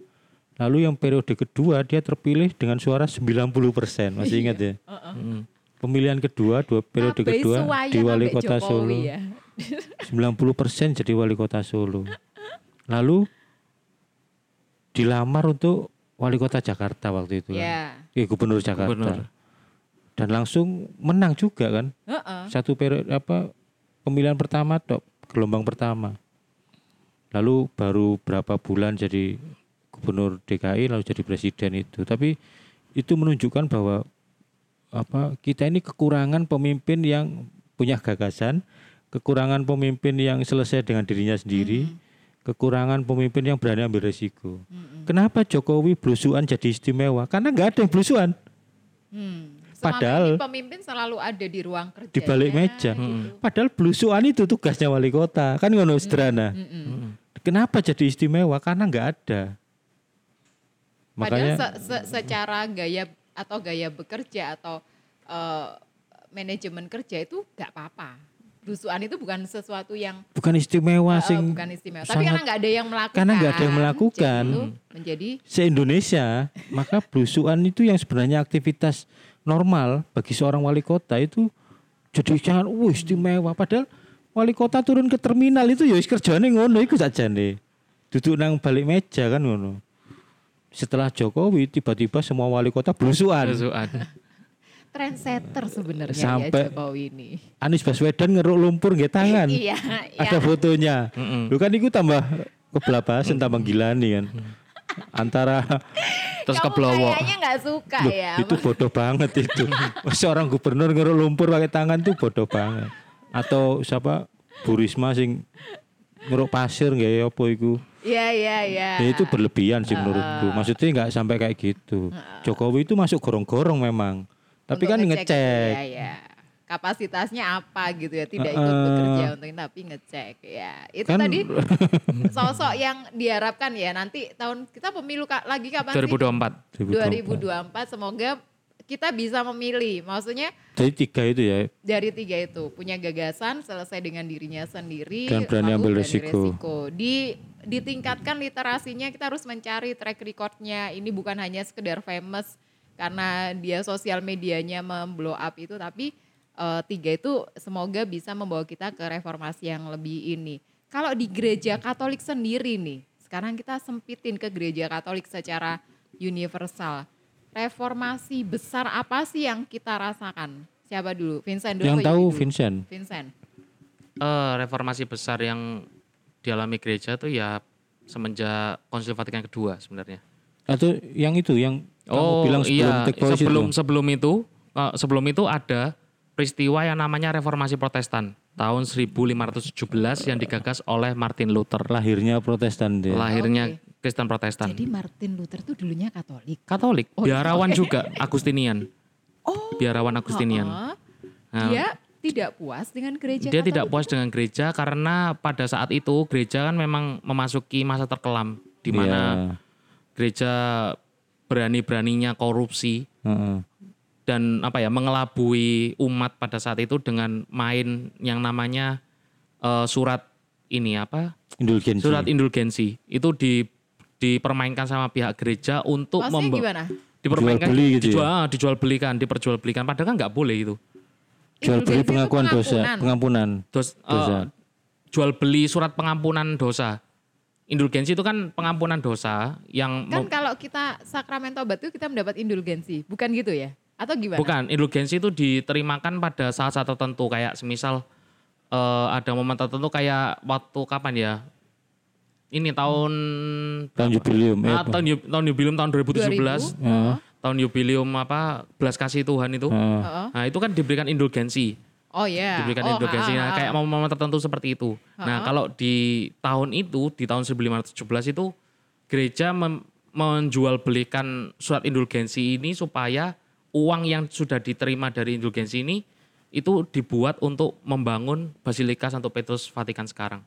Lalu yang periode kedua dia terpilih dengan suara 90%. Masih ingat ya? Hmm. Pemilihan kedua, dua periode kedua di wali kota Jokowi Solo. ya. <laughs> 90% jadi wali kota Solo. Lalu dilamar untuk wali kota Jakarta waktu itu. kan. Ya. Eh, gubernur Jakarta. Gubernur. Dan langsung menang juga kan. Heeh. Satu periode apa pemilihan pertama dok, gelombang pertama. Lalu baru berapa bulan jadi gubernur DKI lalu jadi presiden itu. Tapi itu menunjukkan bahwa apa kita ini kekurangan pemimpin yang punya gagasan, kekurangan pemimpin yang selesai dengan dirinya sendiri, kekurangan pemimpin yang berani ambil resiko. Kenapa Jokowi blusuan jadi istimewa? Karena nggak ada yang blusuan. Hmm. Selama Padahal- ini pemimpin selalu ada di ruang kerja. Di balik meja. Padahal blusuan itu tugasnya wali kota, kan ngono sederhana. Kenapa jadi istimewa? Karena nggak ada. Padahal Makanya se- se- secara gaya atau gaya bekerja atau eh, manajemen kerja itu nggak apa-apa. Belusuan itu bukan sesuatu yang bukan istimewa eh, sing bukan istimewa. Tapi sangat- karena nggak ada yang melakukan. Karena nggak ada yang melakukan. jadi itu menjadi se-Indonesia, maka blusuan itu yang sebenarnya aktivitas normal bagi seorang wali kota itu jadi jangan wah istimewa padahal wali kota turun ke terminal itu ya kerjane ngono iku sajane. Duduk nang balik meja kan ngono. Setelah Jokowi tiba-tiba semua wali kota blusuan. Belusuan. <laughs> trendsetter sebenarnya Sampai- ya Jokowi ini. Anies Baswedan ngeruk lumpur nggih tangan. Iya, Ada ya. fotonya. Lu kan itu tambah kebelabasan tambah gila nih kan. antara Terus Kamu keblowo. kayaknya nggak suka Loh, ya. itu bodoh banget itu. <laughs> Seorang gubernur ngeruk lumpur pakai tangan tuh bodoh banget. Atau siapa Bu Risma sing ngeruk pasir nggak ya apa iku. Iya iya iya. Ya itu berlebihan sih menurutku. Maksudnya nggak sampai kayak gitu. Jokowi itu masuk gorong-gorong memang. Tapi Untuk kan ngecek. ngecek. Iya iya. Kapasitasnya apa gitu ya, tidak ikut Heeh. bekerja untuk ini, tapi ngecek ya. Itu Kan- tadi <laughs> sosok yang diharapkan ya nanti tahun kita pemilu lagi kapan sih? 2024. 2024 semoga kita bisa memilih. Maksudnya Jadi tiga itu ya. dari tiga itu punya gagasan selesai dengan dirinya sendiri Dan berani lalu ambil berani resiko. di ditingkatkan literasinya kita harus mencari track recordnya ini bukan hanya sekedar famous karena dia sosial medianya memblow up itu tapi eh, tiga itu semoga bisa membawa kita ke reformasi yang lebih ini kalau di gereja Katolik sendiri nih sekarang kita sempitin ke gereja Katolik secara universal reformasi besar apa sih yang kita rasakan siapa dulu Vincent dulu Yang apa tahu dulu? Vincent. Vincent Eh, reformasi besar yang dialami gereja tuh ya semenjak Konsil Vatikan kedua sebenarnya. Atau yang itu yang kamu Oh bilang sebelum iya, sebelum itu. sebelum itu eh, sebelum itu ada peristiwa yang namanya Reformasi Protestan tahun 1517 yang digagas oleh Martin Luther. Lahirnya Protestan dia. Lahirnya Kristen Protestan. jadi Martin Luther tuh dulunya Katolik Katolik, Oh, iya. biarawan juga Agustinian. oh Biarawan Agustinian. heeh. Nah, dia tidak puas dengan gereja dia tidak Katolik. puas dengan gereja karena pada saat itu gereja kan memang memasuki masa terkelam di mana Iya. gereja berani-beraninya korupsi Heeh. dan apa ya mengelabui umat pada saat itu dengan main yang namanya eh, surat ini apa Indulgensi. surat indulgensi itu di dipermainkan sama pihak gereja untuk Maksudnya memba- gimana dipermainkan Jual beli gitu ya? dijual, ah, dijual belikan diperjualbelikan padahal kan nggak boleh itu Jual beli pengakuan dosa, pengampunan. Dos, eh, Dosa. jual beli surat pengampunan dosa indulgensi itu kan pengampunan dosa yang kan kalau kita sakramen tobat itu kita mendapat indulgensi bukan gitu ya atau gimana Bukan, indulgensi itu diterimakan pada saat-saat tertentu kayak semisal eh, ada momen tertentu kayak waktu kapan ya? Ini tahun Tahun jubileum. eh, ah, tahun, yu- tahun jubileum tahun 2017, 2000? Heeh. tahun jubileum apa belas kasih Tuhan itu. Heeh. Heeh. Nah, itu kan diberikan indulgensi, oh ya diberikan oh, indulgensi. ha, ha, Nah, kayak momen-momen tertentu seperti itu. Nah, kalau di tahun itu, di tahun 1517 itu gereja mem- menjual belikan surat indulgensi ini supaya uang yang sudah diterima dari indulgensi ini itu dibuat untuk membangun Basilika Santo Petrus Vatikan sekarang.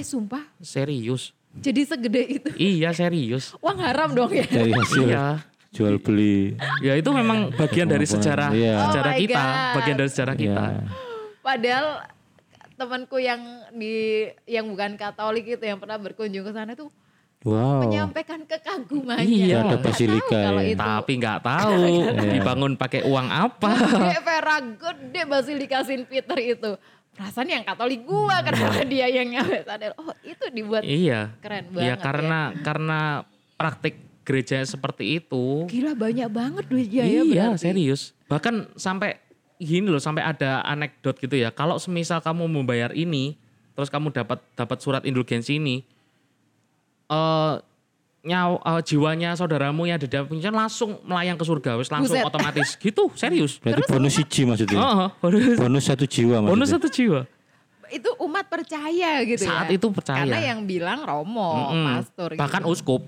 Eh sumpah Serius. jadi segede itu Iya, serius. uang haram dong ya Dari hasil Iya. jual beli. Ya itu memang bagian dari sejarah Iya. sejarah Oh kita, God. bagian dari sejarah kita. Iya. Padahal temanku yang di yang bukan Katolik itu yang pernah berkunjung ke sana tuh Wow. menyampaikan kekagumannya. Iya. Ada basilika ya. itu Tapi nggak <laughs> tahu Iya. dibangun pakai uang apa. gede Vera gede Basilika Saint Peter itu. Perasaan yang Katolik gua kenapa dia yang nyampe sadar. Oh, itu dibuat iya. keren Iya banget karena karena praktik gereja seperti itu. Gila banyak banget duitnya ya iya berarti. serius. Bahkan sampai gini loh sampai ada anekdot gitu ya. Kalau semisal kamu membayar ini, terus kamu dapat dapat surat indulgensi ini, eh nyaw, eh, jiwanya saudaramu yang ada di dalam penjara langsung melayang ke surga, wis langsung Buset. otomatis gitu, serius. Berarti bonus siji maksudnya. Oh, bonus, Bonus satu jiwa maksudnya. bonus satu jiwa. Itu umat percaya gitu Saat ya. itu percaya. Karena yang bilang romo, Mm-mm. pastor Bahkan gitu. uskup,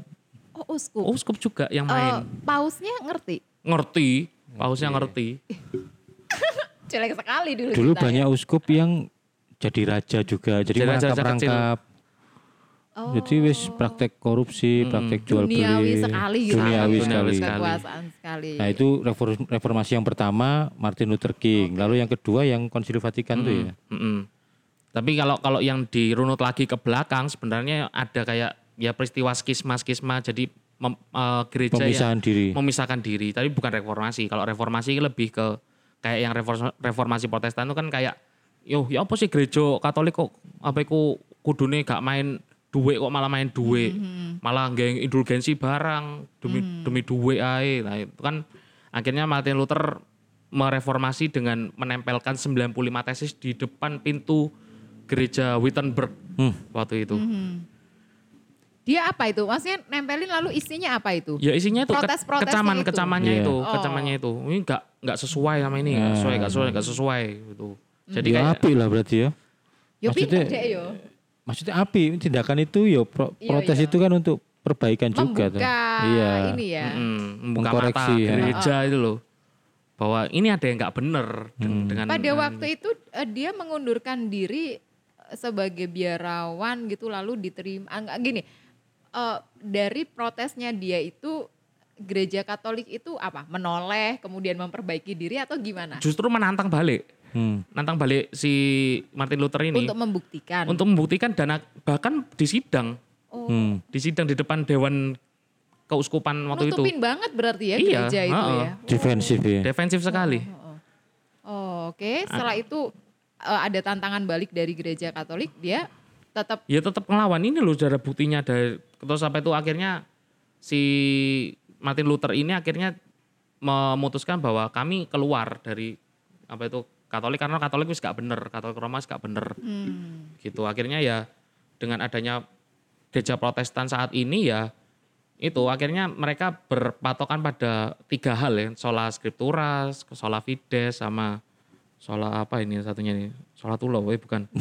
Oh, uskup. uskup juga yang Eh, main. pausnya ngerti. ngerti, pausnya ngerti. <laughs> Jelek sekali dulu Dulu banyak ya. uskup yang jadi raja juga, jadi Jadi raja-raja merangkap-rangkap. Oh. Jadi wis praktek korupsi, praktek jual duniawi beli. sekali gitu. Duniawi sekali. duniawi sekali. Kekuasaan sekali. Nah itu reform- reformasi yang pertama Martin Luther King, lalu yang kedua yang Konsili Vatikan tuh ya. Mm-mm. Tapi kalau kalau yang dirunut lagi ke belakang sebenarnya ada kayak ya peristiwa skisma-skisma jadi mem- eh, gereja Pemisahan yang diri. memisahkan diri. Tapi bukan reformasi. Kalau reformasi lebih ke kayak yang reform- reformasi Protestan itu kan kayak yo ya apa sih gereja Katolik kok apa iku kudune gak main duit kok malah main duit. Malah nggak indulgensi barang demi demi duit ae. Nah, itu kan akhirnya Martin Luther mereformasi dengan menempelkan 95 tesis di depan pintu gereja Wittenberg Hmm. waktu itu. Dia apa itu? Maksudnya nempelin lalu isinya apa itu? Ya isinya itu ke- Protes-protesnya kecaman itu. kecamannya Iya. itu, Oh. kecamannya itu. Ini nggak nggak sesuai sama ini, nggak Nah. sesuai, nggak sesuai, nggak sesuai gitu. Jadi ya kayak api lah berarti ya. Yo Maksudnya- pinter deh yo. Maksudnya api tindakan itu ya pro- Iya, protes iya. itu kan untuk perbaikan juga tuh. Membuka Iya. ini ya. mm, membuka Mengkoreksi, mata ya. gereja itu loh. Bahwa ini ada yang nggak bener den- Hmm. dengan Pada dengan- waktu itu eh, dia mengundurkan diri eh, sebagai biarawan gitu lalu diterima ah, nggak gini eh, dari protesnya dia itu gereja Katolik itu apa menoleh kemudian memperbaiki diri atau gimana justru menantang balik, Hmm. nantang balik si Martin Luther ini. Untuk membuktikan. Untuk membuktikan dan bahkan di sidang, oh, Hmm. di sidang di depan dewan keuskupan waktu itu. Nutupin banget berarti ya Iya, gereja itu heeh. ya. Defensif ya. defensif sekali. oh, oke. Setelah itu eh, ada tantangan balik dari gereja Katolik dia tetap ya tetap ngelawan. Ini loh ada buktinya. Dari terus sampai itu akhirnya si Martin Luther ini akhirnya memutuskan bahwa kami keluar dari apa itu Katolik karena Katolik wis gak bener Katolik Roma wis gak bener. Hmm, gitu. Akhirnya ya dengan adanya gereja Protestan saat ini ya itu akhirnya mereka berpatokan pada tiga hal ya. Sola scriptura, sola fides sama sola apa ini satunya nih sola tulo eh, bukan. <laughs>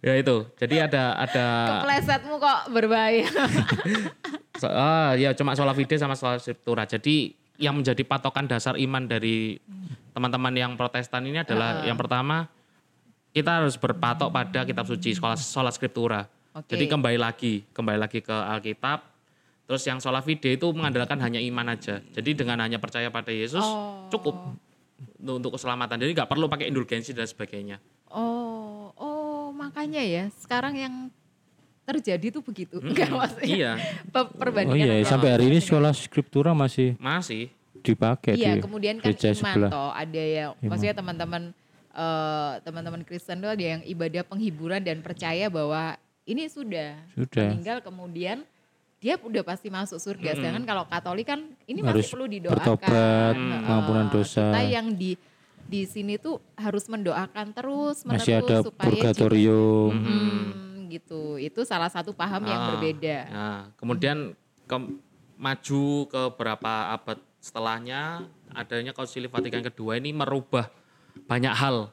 Ya itu. Jadi ada ada keplesetmu kok berbahaya. <laughs> So- ah, ya cuma sola fides sama sola scriptura. Jadi yang menjadi patokan dasar iman dari teman-teman yang Protestan ini adalah yang pertama kita harus berpatok pada kitab suci sola, sola scriptura Oke. jadi kembali lagi, kembali lagi ke Alkitab. Terus yang sola fide itu mengandalkan hanya iman aja. Jadi dengan hanya percaya pada Yesus Oh. cukup untuk, untuk keselamatan. Jadi nggak perlu pakai indulgensi dan sebagainya. Oh, oh makanya ya sekarang yang terjadi tuh begitu. Enggak maksudnya. Iya, Pe- Oh Perbandingan iya, sampai hari ini sekolah skriptura masih masih. dipakai Iya, di kemudian kan iman sebelah. toh ada yang maksudnya teman-teman eh, teman-teman Kristen tuh ada yang ibadah penghiburan dan percaya bahwa ini sudah Sudah. meninggal kemudian dia udah pasti masuk surga. Sedangkan kalau Katolik kan ini Harus masih perlu didoakan. bertobat, Heeh. pengampunan dosa. Kita yang di di sini tuh harus mendoakan terus menerus Masih ada supaya purgatorium. Hmm, gitu. Itu salah satu paham yang Ah, berbeda. Nah, kemudian ke, maju ke beberapa abad setelahnya adanya Konsili Vatikan kedua ini merubah banyak hal.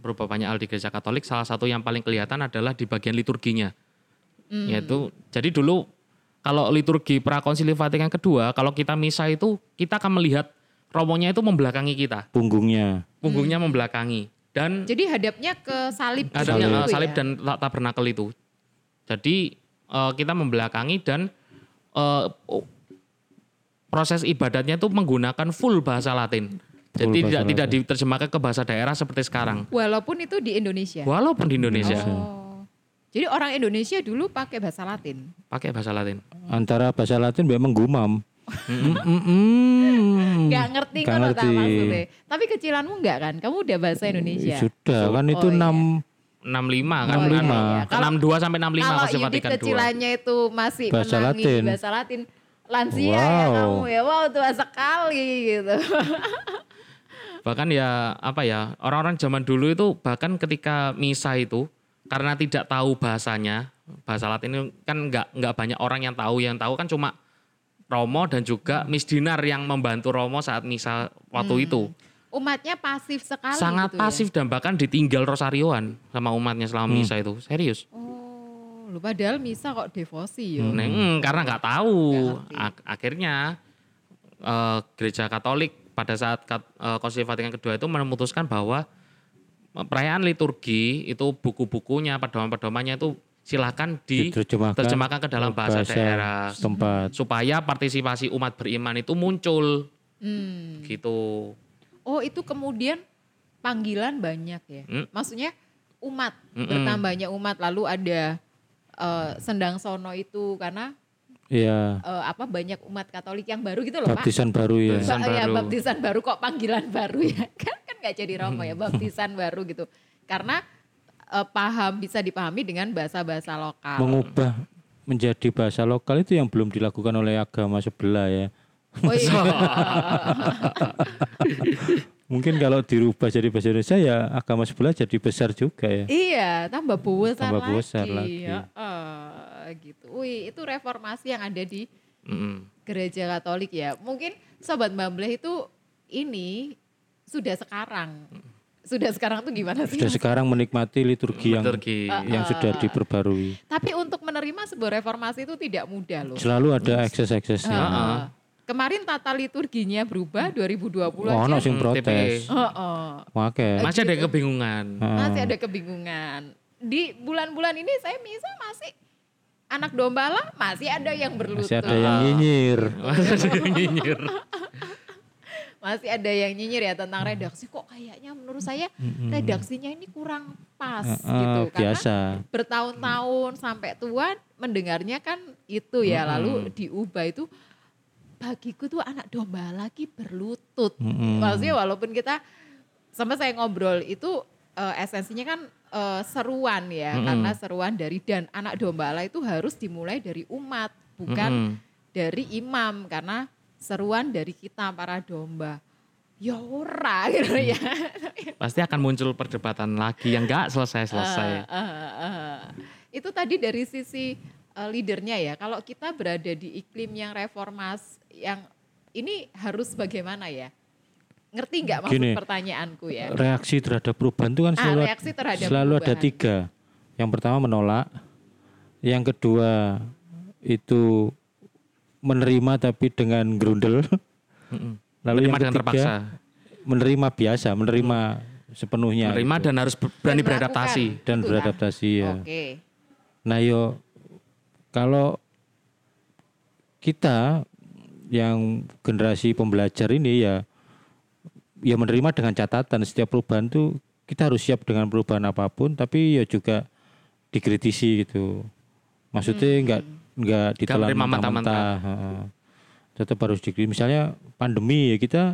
Berubah banyak hal di gereja Katolik. Salah satu yang paling kelihatan adalah di bagian liturginya. Hmm. Yaitu jadi dulu kalau liturgi prakonsili Vatikan kedua, kalau kita misa itu kita akan melihat romonya itu membelakangi kita, Punggungnya. punggungnya membelakangi dan Jadi hadapnya ke salib ada gitu ya? salib dan ta- tabernakel itu. Jadi eh, kita membelakangi dan eh, oh, proses ibadatnya itu menggunakan full bahasa Latin. Jadi bahasa tidak Latin. tidak diterjemahkan ke bahasa daerah seperti sekarang. Walaupun itu di Indonesia. Walaupun di Indonesia Oh. Jadi orang Indonesia dulu pakai bahasa Latin. pakai bahasa Latin. Antara bahasa Latin memang gumam. Mm, mm, mm. Gak ngerti kan ngerti. maksudnya. Tapi kecilanmu enggak kan? Kamu udah bahasa Indonesia. Sudah kan itu Oh, iya. 6 65 kan? 65. iya. Kalau- 62 sampai 65 Kalau Konsili Yudit kecilannya itu masih Bahasa menangis Latin. bahasa Latin. Lansia ya Wow. kamu ya. Wow tua sekali gitu. <laughs> Bahkan ya apa ya orang-orang zaman dulu itu bahkan ketika misa itu karena tidak tahu bahasanya bahasa Latin itu kan nggak nggak banyak orang yang tahu yang tahu kan cuma Romo dan juga Miss Dinar yang membantu Romo saat misa waktu itu Umatnya pasif sekali sangat gitu ya. pasif dan bahkan ditinggal rosarioan sama umatnya selama misa itu serius Oh, lu padahal misa kok devosi yo. Neng, hmm, karena nggak tahu Nggak ngerti. Ak- akhirnya eh, gereja Katolik pada saat kat- eh, Konsili Vatikan kedua itu memutuskan bahwa perayaan liturgi itu buku-bukunya pedoman-pedomannya itu silakan diterjemahkan ke dalam ke bahasa, daerah setempat. supaya partisipasi umat beriman itu muncul Hmm. gitu. Oh itu kemudian panggilan banyak ya. Hmm. Maksudnya umat Mm-mm. bertambahnya umat lalu ada eh, sendang sono itu karena Iya. eh, apa banyak umat Katolik yang baru gitu loh Pak. Baptisan baru ya. Baptisan Ba- ya, baru. baptisan baru kok panggilan baru ya <laughs> kan kan nggak jadi romo ya baptisan baru gitu karena eh, paham bisa dipahami dengan bahasa-bahasa lokal. Mengubah menjadi bahasa lokal itu yang belum dilakukan oleh agama sebelah ya. Oh iya. <laughs> Mungkin kalau dirubah jadi bahasa Indonesia ya agama sebelah jadi besar juga ya. iya, tambah bosan Tambah lagi. bosan lagi. Ya, eh. gitu. Wih, itu reformasi yang ada di Mm-mm. gereja Katolik ya. Mungkin sobat Bambleh itu ini sudah sekarang. Sudah sekarang tuh gimana sih? Sudah sekarang menikmati liturgi yang Liturgi. yang sudah diperbarui. Tapi untuk menerima sebuah reformasi itu tidak mudah loh. Selalu ada ekses-eksesnya. Heeh. Kemarin tata liturginya berubah 2020 Oh, aja. sing protes. Heeh. Wake. Masih ada kebingungan. Masih ada kebingungan. Di bulan-bulan ini saya misa masih anak domba lah masih ada yang berlutut. Masih ada yang nyinyir. Masih ada yang nyinyir. <laughs> Masih ada yang nyinyir ya tentang redaksi kok kayaknya menurut saya redaksinya ini kurang pas Eh, gitu karena biasa. bertahun-tahun sampai tua mendengarnya kan itu ya lalu diubah itu bagiku tuh anak domba lagi berlutut. Mm-mm. Maksudnya walaupun kita sama saya ngobrol itu eh, esensinya kan eh, seruan ya Mm-mm. karena seruan dari dan anak domba Allah itu harus dimulai dari umat bukan Mm-mm. dari imam karena seruan dari kita para domba. Ya ora <laughs> gitu ya. Pasti akan muncul perdebatan lagi yang nggak selesai-selesai. Eh, eh, eh. Itu tadi dari sisi eh, leadernya ya. Kalau kita berada di iklim yang reformas, yang ini harus bagaimana ya? Ngerti nggak maksud Gini. pertanyaanku ya? Reaksi terhadap perubahan itu kan Ah, selalu, reaksi terhadap selalu ada tiga. Yang pertama menolak, yang kedua itu menerima tapi dengan grundel, Mm-mm. lalu Menerima yang dengan ketiga terpaksa. menerima biasa, menerima sepenuhnya Menerima gitu. dan harus ber- berani Dan beradaptasi. dan Itulah. beradaptasi ya. Oke. Nah yo kalau kita yang generasi pembelajar ini ya ya menerima dengan catatan setiap perubahan tuh kita harus siap dengan perubahan apa pun tapi ya juga dikritisi gitu. Maksudnya enggak enggak ditelan mentah-mentah. heeh. Tetap harus dikritisi. Misalnya pandemi ya kita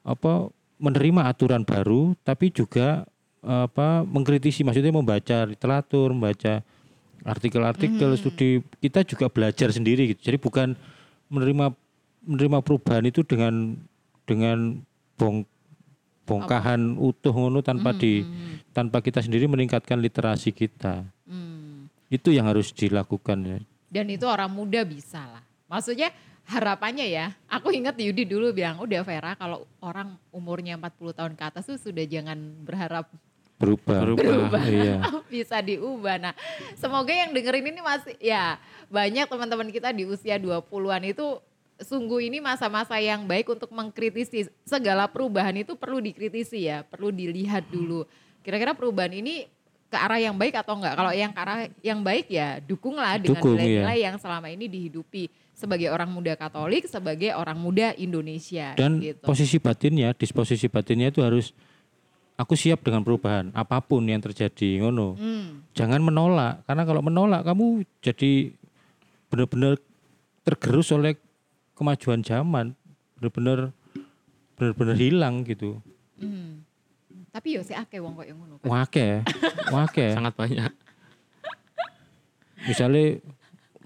apa menerima aturan baru tapi juga apa mengkritisi maksudnya membaca literatur, membaca artikel-artikel studi kita juga belajar sendiri gitu. Jadi bukan menerima menerima perubahan itu dengan dengan bong bongkahan utuh ngono tanpa di tanpa kita sendiri meningkatkan literasi kita. Hmm. Itu yang harus dilakukan ya. Dan itu orang muda bisa lah. Maksudnya harapannya ya, aku ingat Yudi dulu bilang, udah Vera kalau orang umurnya 40 tahun ke atas tuh sudah jangan berharap Berubah. Berubah. Iya. <laughs> bisa diubah. Nah, semoga yang dengerin ini masih ya banyak teman-teman kita di usia 20-an itu sungguh ini masa-masa yang baik untuk mengkritisi segala perubahan itu perlu dikritisi ya, perlu dilihat dulu. Kira-kira perubahan ini ke arah yang baik atau enggak? Kalau yang ke arah yang baik ya dukunglah dengan Dukung, nilai-nilai yang selama ini dihidupi sebagai orang muda Katolik, sebagai orang muda Indonesia Dan gitu. posisi batinnya, disposisi batinnya itu harus aku siap dengan perubahan apa pun yang terjadi ngono. Hmm. Jangan menolak karena kalau menolak kamu jadi benar-benar tergerus oleh kemajuan zaman, benar-benar benar-benar hilang gitu. Hmm. Tapi yo sih akeh wong koyo ngono. kan. Wake, wake. Sangat banyak. Misalnya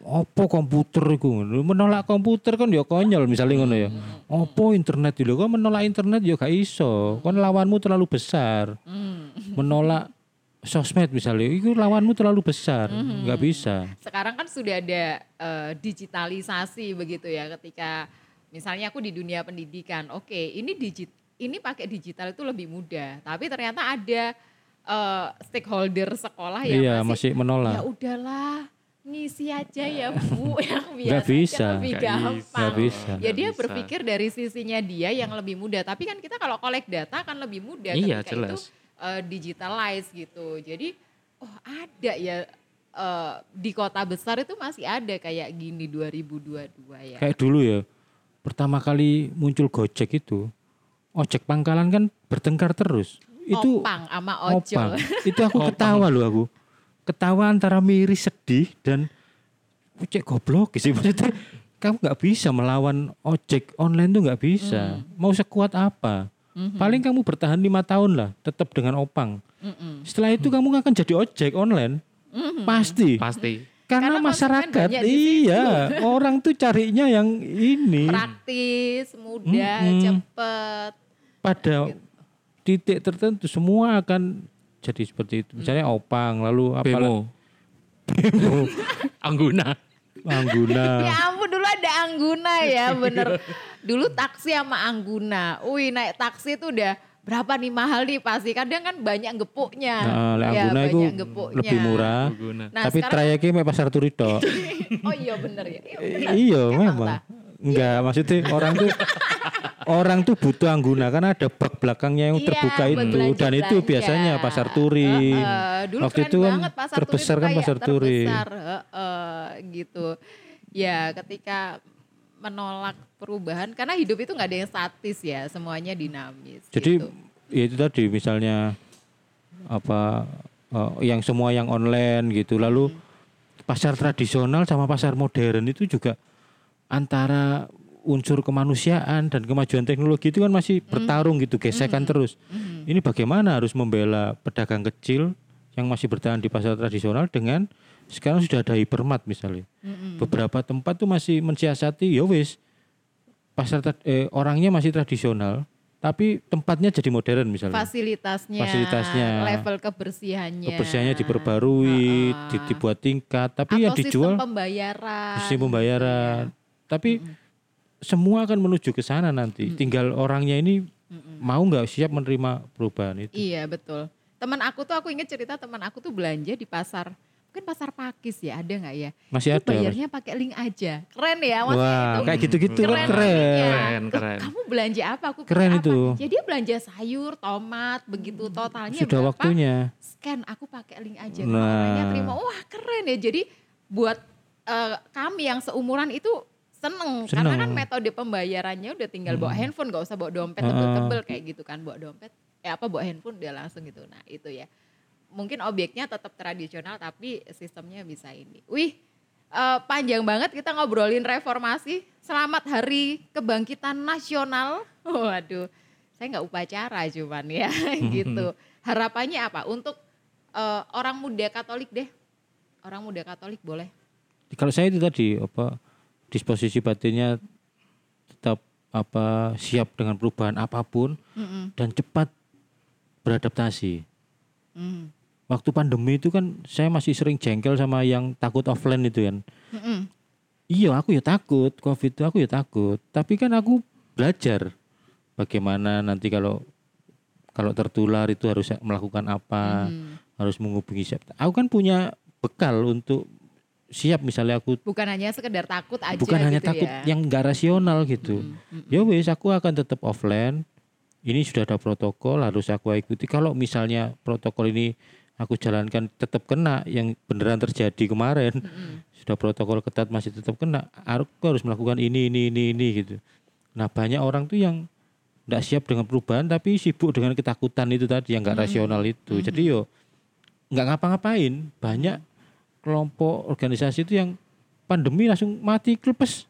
opo komputer iku menolak komputer kan ya konyol misalnya ngono ya. Opo internet lho kok menolak internet ya gak iso. Kon lawanmu terlalu besar. Hmm. Menolak sosmed misalnya itu lawanmu terlalu besar. nggak bisa. sekarang kan sudah ada eh, digitalisasi begitu ya ketika misalnya aku di dunia pendidikan oke ini digit ini pakai digital itu lebih mudah tapi ternyata ada eh, stakeholder sekolah yang Iya, masih, masih ya menolak. udahlah ngisi aja ya bu <laughs> yang biasa Nggak bisa. lebih gampang. Nggak bisa. ya dia bisa. berpikir dari sisinya dia yang lebih mudah tapi kan kita kalau collect data kan lebih mudah Iya, ketika jelas. itu eh, digitalize gitu jadi oh ada ya eh, di kota besar itu masih ada kayak gini 2022 ya Kayak dulu ya. Pertama kali muncul Gojek itu, ojek pangkalan kan bertengkar terus. Itu opang sama ojol opang. <laughs> Itu aku ketawa loh aku. Ketawa antara miris sedih dan cek goblok sih <laughs> maksudnya. Kamu nggak bisa melawan ojek online tuh nggak bisa. Mau sekuat apa? Paling kamu bertahan lima tahun lah, tetap dengan opang. Mm-mm. Setelah itu kamu akan jadi ojek online, pasti. Pasti. Karena, Karena masyarakat, iya, orang tuh carinya yang ini. praktis mudah Mm-mm. cepet pada titik tertentu semua akan jadi seperti itu. Misalnya opang, lalu apa Bemo. Bemo. <laughs> Angguna. Angguna. Ya ampun dulu ada Angguna ya bener. Dulu taksi sama Angguna. Wih naik taksi itu udah berapa nih mahal nih pasti. Kadang kan banyak gepuknya. Nah, lek Ya, Angguna itu banyak gepuknya. lebih murah. Angguna. Nah, tapi sekarang- trayeknya pasar turi <laughs> oh iya bener ya. Iya, bener. iya Emang, memang. Enggak, maksudnya orang tuh orang tuh butuh Angguna karena ada bak belakangnya yang Iya, terbuka itu dan itu biasanya pasar turi. Heeh, dulu Waktu itu kan pasar terbesar turi kan pasar turi. Terbesar, heeh, gitu. Ya ketika menolak perubahan karena hidup itu nggak ada yang statis ya, semuanya dinamis. Jadi gitu. ya itu tadi misalnya apa eh, yang semua yang online gitu lalu pasar tradisional sama pasar modern itu juga antara unsur kemanusiaan dan kemajuan teknologi itu kan masih bertarung gitu gesekan terus. Ini bagaimana harus membela pedagang kecil yang masih bertahan di pasar tradisional dengan sekarang sudah ada hypermart misalnya. Beberapa tempat tuh masih mensiasati ya wis pasar eh, orangnya masih tradisional tapi tempatnya jadi modern misalnya. fasilitasnya, Fasilitasnya. level kebersihannya, Kebersihannya diperbarui, di- dibuat tingkat, tapi atau yang dijual sistem pembayaran, sistem pembayaran. Tapi semua akan menuju ke sana nanti. Tinggal orangnya ini mau nggak siap menerima perubahan itu. Iya betul. Teman aku tuh aku inget cerita teman aku tuh belanja di pasar mungkin pasar Pakis ya ada nggak ya? Masih Itu ada. Bayarnya pakai link aja. Keren ya maksudnya Wah, itu. kayak gitu-gitu Keren keren. Keren. Kamu belanja apa? Aku Keren pakai itu. Apa? Ya dia belanja sayur, tomat, begitu totalnya Sudah berapa? waktunya. Scan aku pakai link aja. Nah. Orangnya terima. Wah keren ya. Jadi buat eh, kami yang seumuran itu seneng, karena kan Seneng. metode pembayarannya udah tinggal bawa handphone, gak usah bawa dompet tebel-tebel kayak gitu kan, bawa dompet, ya apa bawa handphone dia langsung gitu. Nah itu ya, mungkin objeknya tetap tradisional tapi sistemnya bisa ini. Wih, eh, panjang banget kita ngobrolin reformasi. Selamat Hari Kebangkitan Nasional. Waduh, saya nggak upacara cuman ya <laughs> gitu. Harapannya apa untuk eh, orang muda Katolik deh? Orang muda Katolik boleh. Kalau saya itu tadi apa disposisi batinnya tetap apa siap dengan perubahan apa pun Mm-mm. dan cepat beradaptasi. Mm. Waktu pandemi itu kan saya masih sering jengkel sama yang takut offline itu kan. Mm-mm. Iya aku ya takut covid itu aku ya takut. Tapi kan aku belajar bagaimana nanti kalau kalau tertular itu harus melakukan apa, Mm. harus menghubungi siapa. Aku kan punya bekal untuk siap misalnya aku Bukan hanya sekedar takut aja bukan hanya gitu takut ya. yang enggak rasional gitu. Mm, mm, Ya wes aku akan tetap offline. Ini sudah ada protokol harus aku ikuti. Kalau misalnya protokol ini aku jalankan tetap kena yang beneran terjadi kemarin mm. sudah protokol ketat masih tetap kena aku harus melakukan ini ini ini ini gitu nah banyak orang tuh yang tidak siap dengan perubahan tapi sibuk dengan ketakutan itu tadi yang nggak rasional itu jadi yo nggak ngapa-ngapain banyak kelompok organisasi itu yang pandemi langsung mati klepes.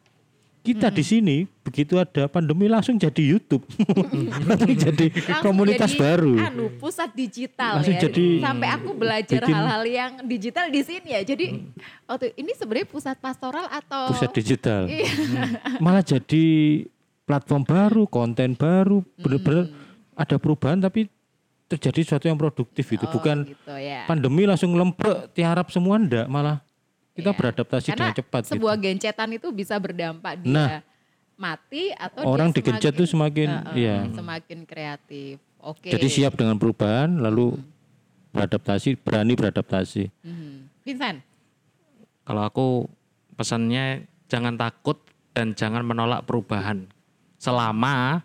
Kita di sini begitu ada pandemi langsung jadi YouTube. <laughs> Langsung jadi Langsung komunitas jadi, baru. Anu pusat digital Langsung ya. jadi- Sampai aku belajar bikin- hal-hal yang digital di sini ya. Jadi waktu ini sebenarnya pusat pastoral atau pusat digital. Iya. malah jadi platform baru, konten baru, bener-bener ada perubahan tapi terjadi sesuatu yang produktif itu, Oh, bukan gitu ya. pandemi langsung lempek tiarap semua ndak, malah kita Iya. beradaptasi Karena dengan cepat gitu. sebuah gencetan itu bisa berdampak dia Nah. mati atau Orang dia digencet tuh semakin, Heeh, iya. semakin kreatif. Oke. Jadi siap dengan perubahan, lalu beradaptasi, berani beradaptasi. Mhm. Vincent. Kalau aku pesannya jangan takut dan jangan menolak perubahan. Selama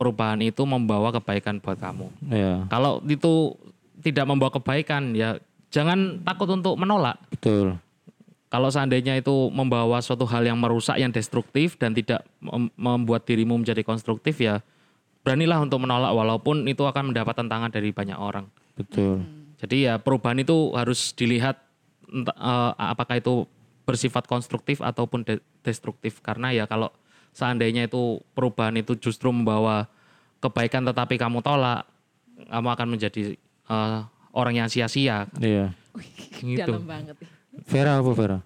perubahan itu membawa kebaikan buat kamu. Ya, Kalau itu tidak membawa kebaikan ya jangan takut untuk menolak. betul. Kalau seandainya itu membawa suatu hal yang merusak, yang destruktif dan tidak mem- membuat dirimu menjadi konstruktif ya beranilah untuk menolak walaupun itu akan mendapat tantangan dari banyak orang. Betul. Jadi ya perubahan itu harus dilihat eh, apakah itu bersifat konstruktif ataupun de- destruktif karena ya kalau seandainya itu perubahan itu justru membawa kebaikan tetapi kamu tolak, kamu akan menjadi eh, orang yang sia-sia. Iya. Gitu. Dalam banget. Vera apa Vera?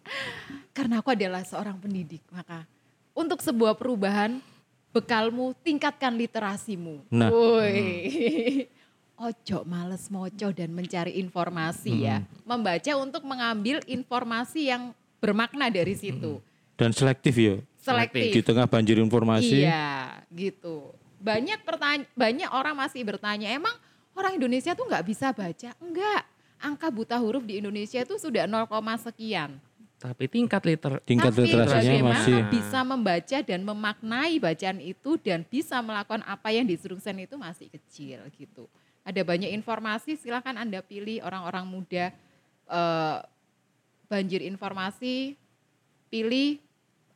Karena aku adalah seorang pendidik, maka untuk sebuah perubahan bekalmu tingkatkan literasimu. Nah. Woi. <laughs> ojo males moco dan mencari informasi ya. Membaca untuk mengambil informasi yang bermakna dari situ. Dan selektif ya. Selektif. Di tengah banjir informasi. Iya, gitu. Banyak pertanya banyak orang masih bertanya, emang orang Indonesia tuh nggak bisa baca? Enggak. Angka buta huruf di Indonesia itu sudah 0, sekian. Tapi tingkat liter Tingkat Tapi literasinya masih bisa membaca dan memaknai bacaan itu dan bisa melakukan apa yang diinstruksikan itu masih kecil gitu. Ada banyak informasi, silakan Anda pilih orang-orang muda eh, banjir informasi, pilih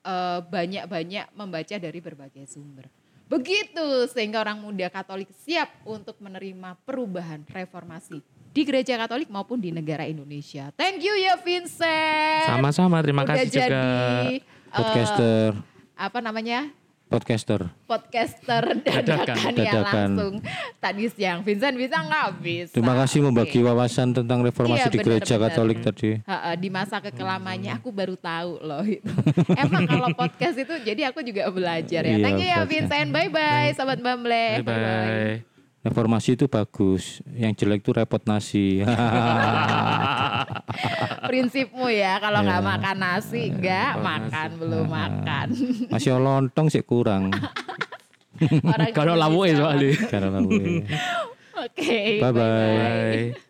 eh, banyak-banyak membaca dari berbagai sumber. Begitu sehingga orang muda Katolik siap untuk menerima perubahan reformasi di gereja Katolik maupun di negara Indonesia. Thank you ya Vincent. sama-sama terima Udah kasih juga jadi eh, podcaster, apa namanya podcaster. podcaster dadakan, ya Dadakan. langsung tadi siang Vincent bisa nggak bisa Terima kasih membagi wawasan tentang reformasi Iya, di gereja benar-benar. Katolik tadi. Ha-ha, di masa kekelamannya aku baru tahu loh itu. <laughs> Emang kalau podcast itu jadi aku juga belajar ya. Iya, Thank you ya. Vincent. Bye bye sahabat Bamble. bye bye Reformasi itu bagus, yang jelek itu repot nasi. <laughs> Prinsipmu ya kalau nggak Iya. makan nasi enggak makan belum makan. Masih lontong sih kurang. <laughs> Kalau lawu soalnya. <laughs> Oke. Bye bye. bye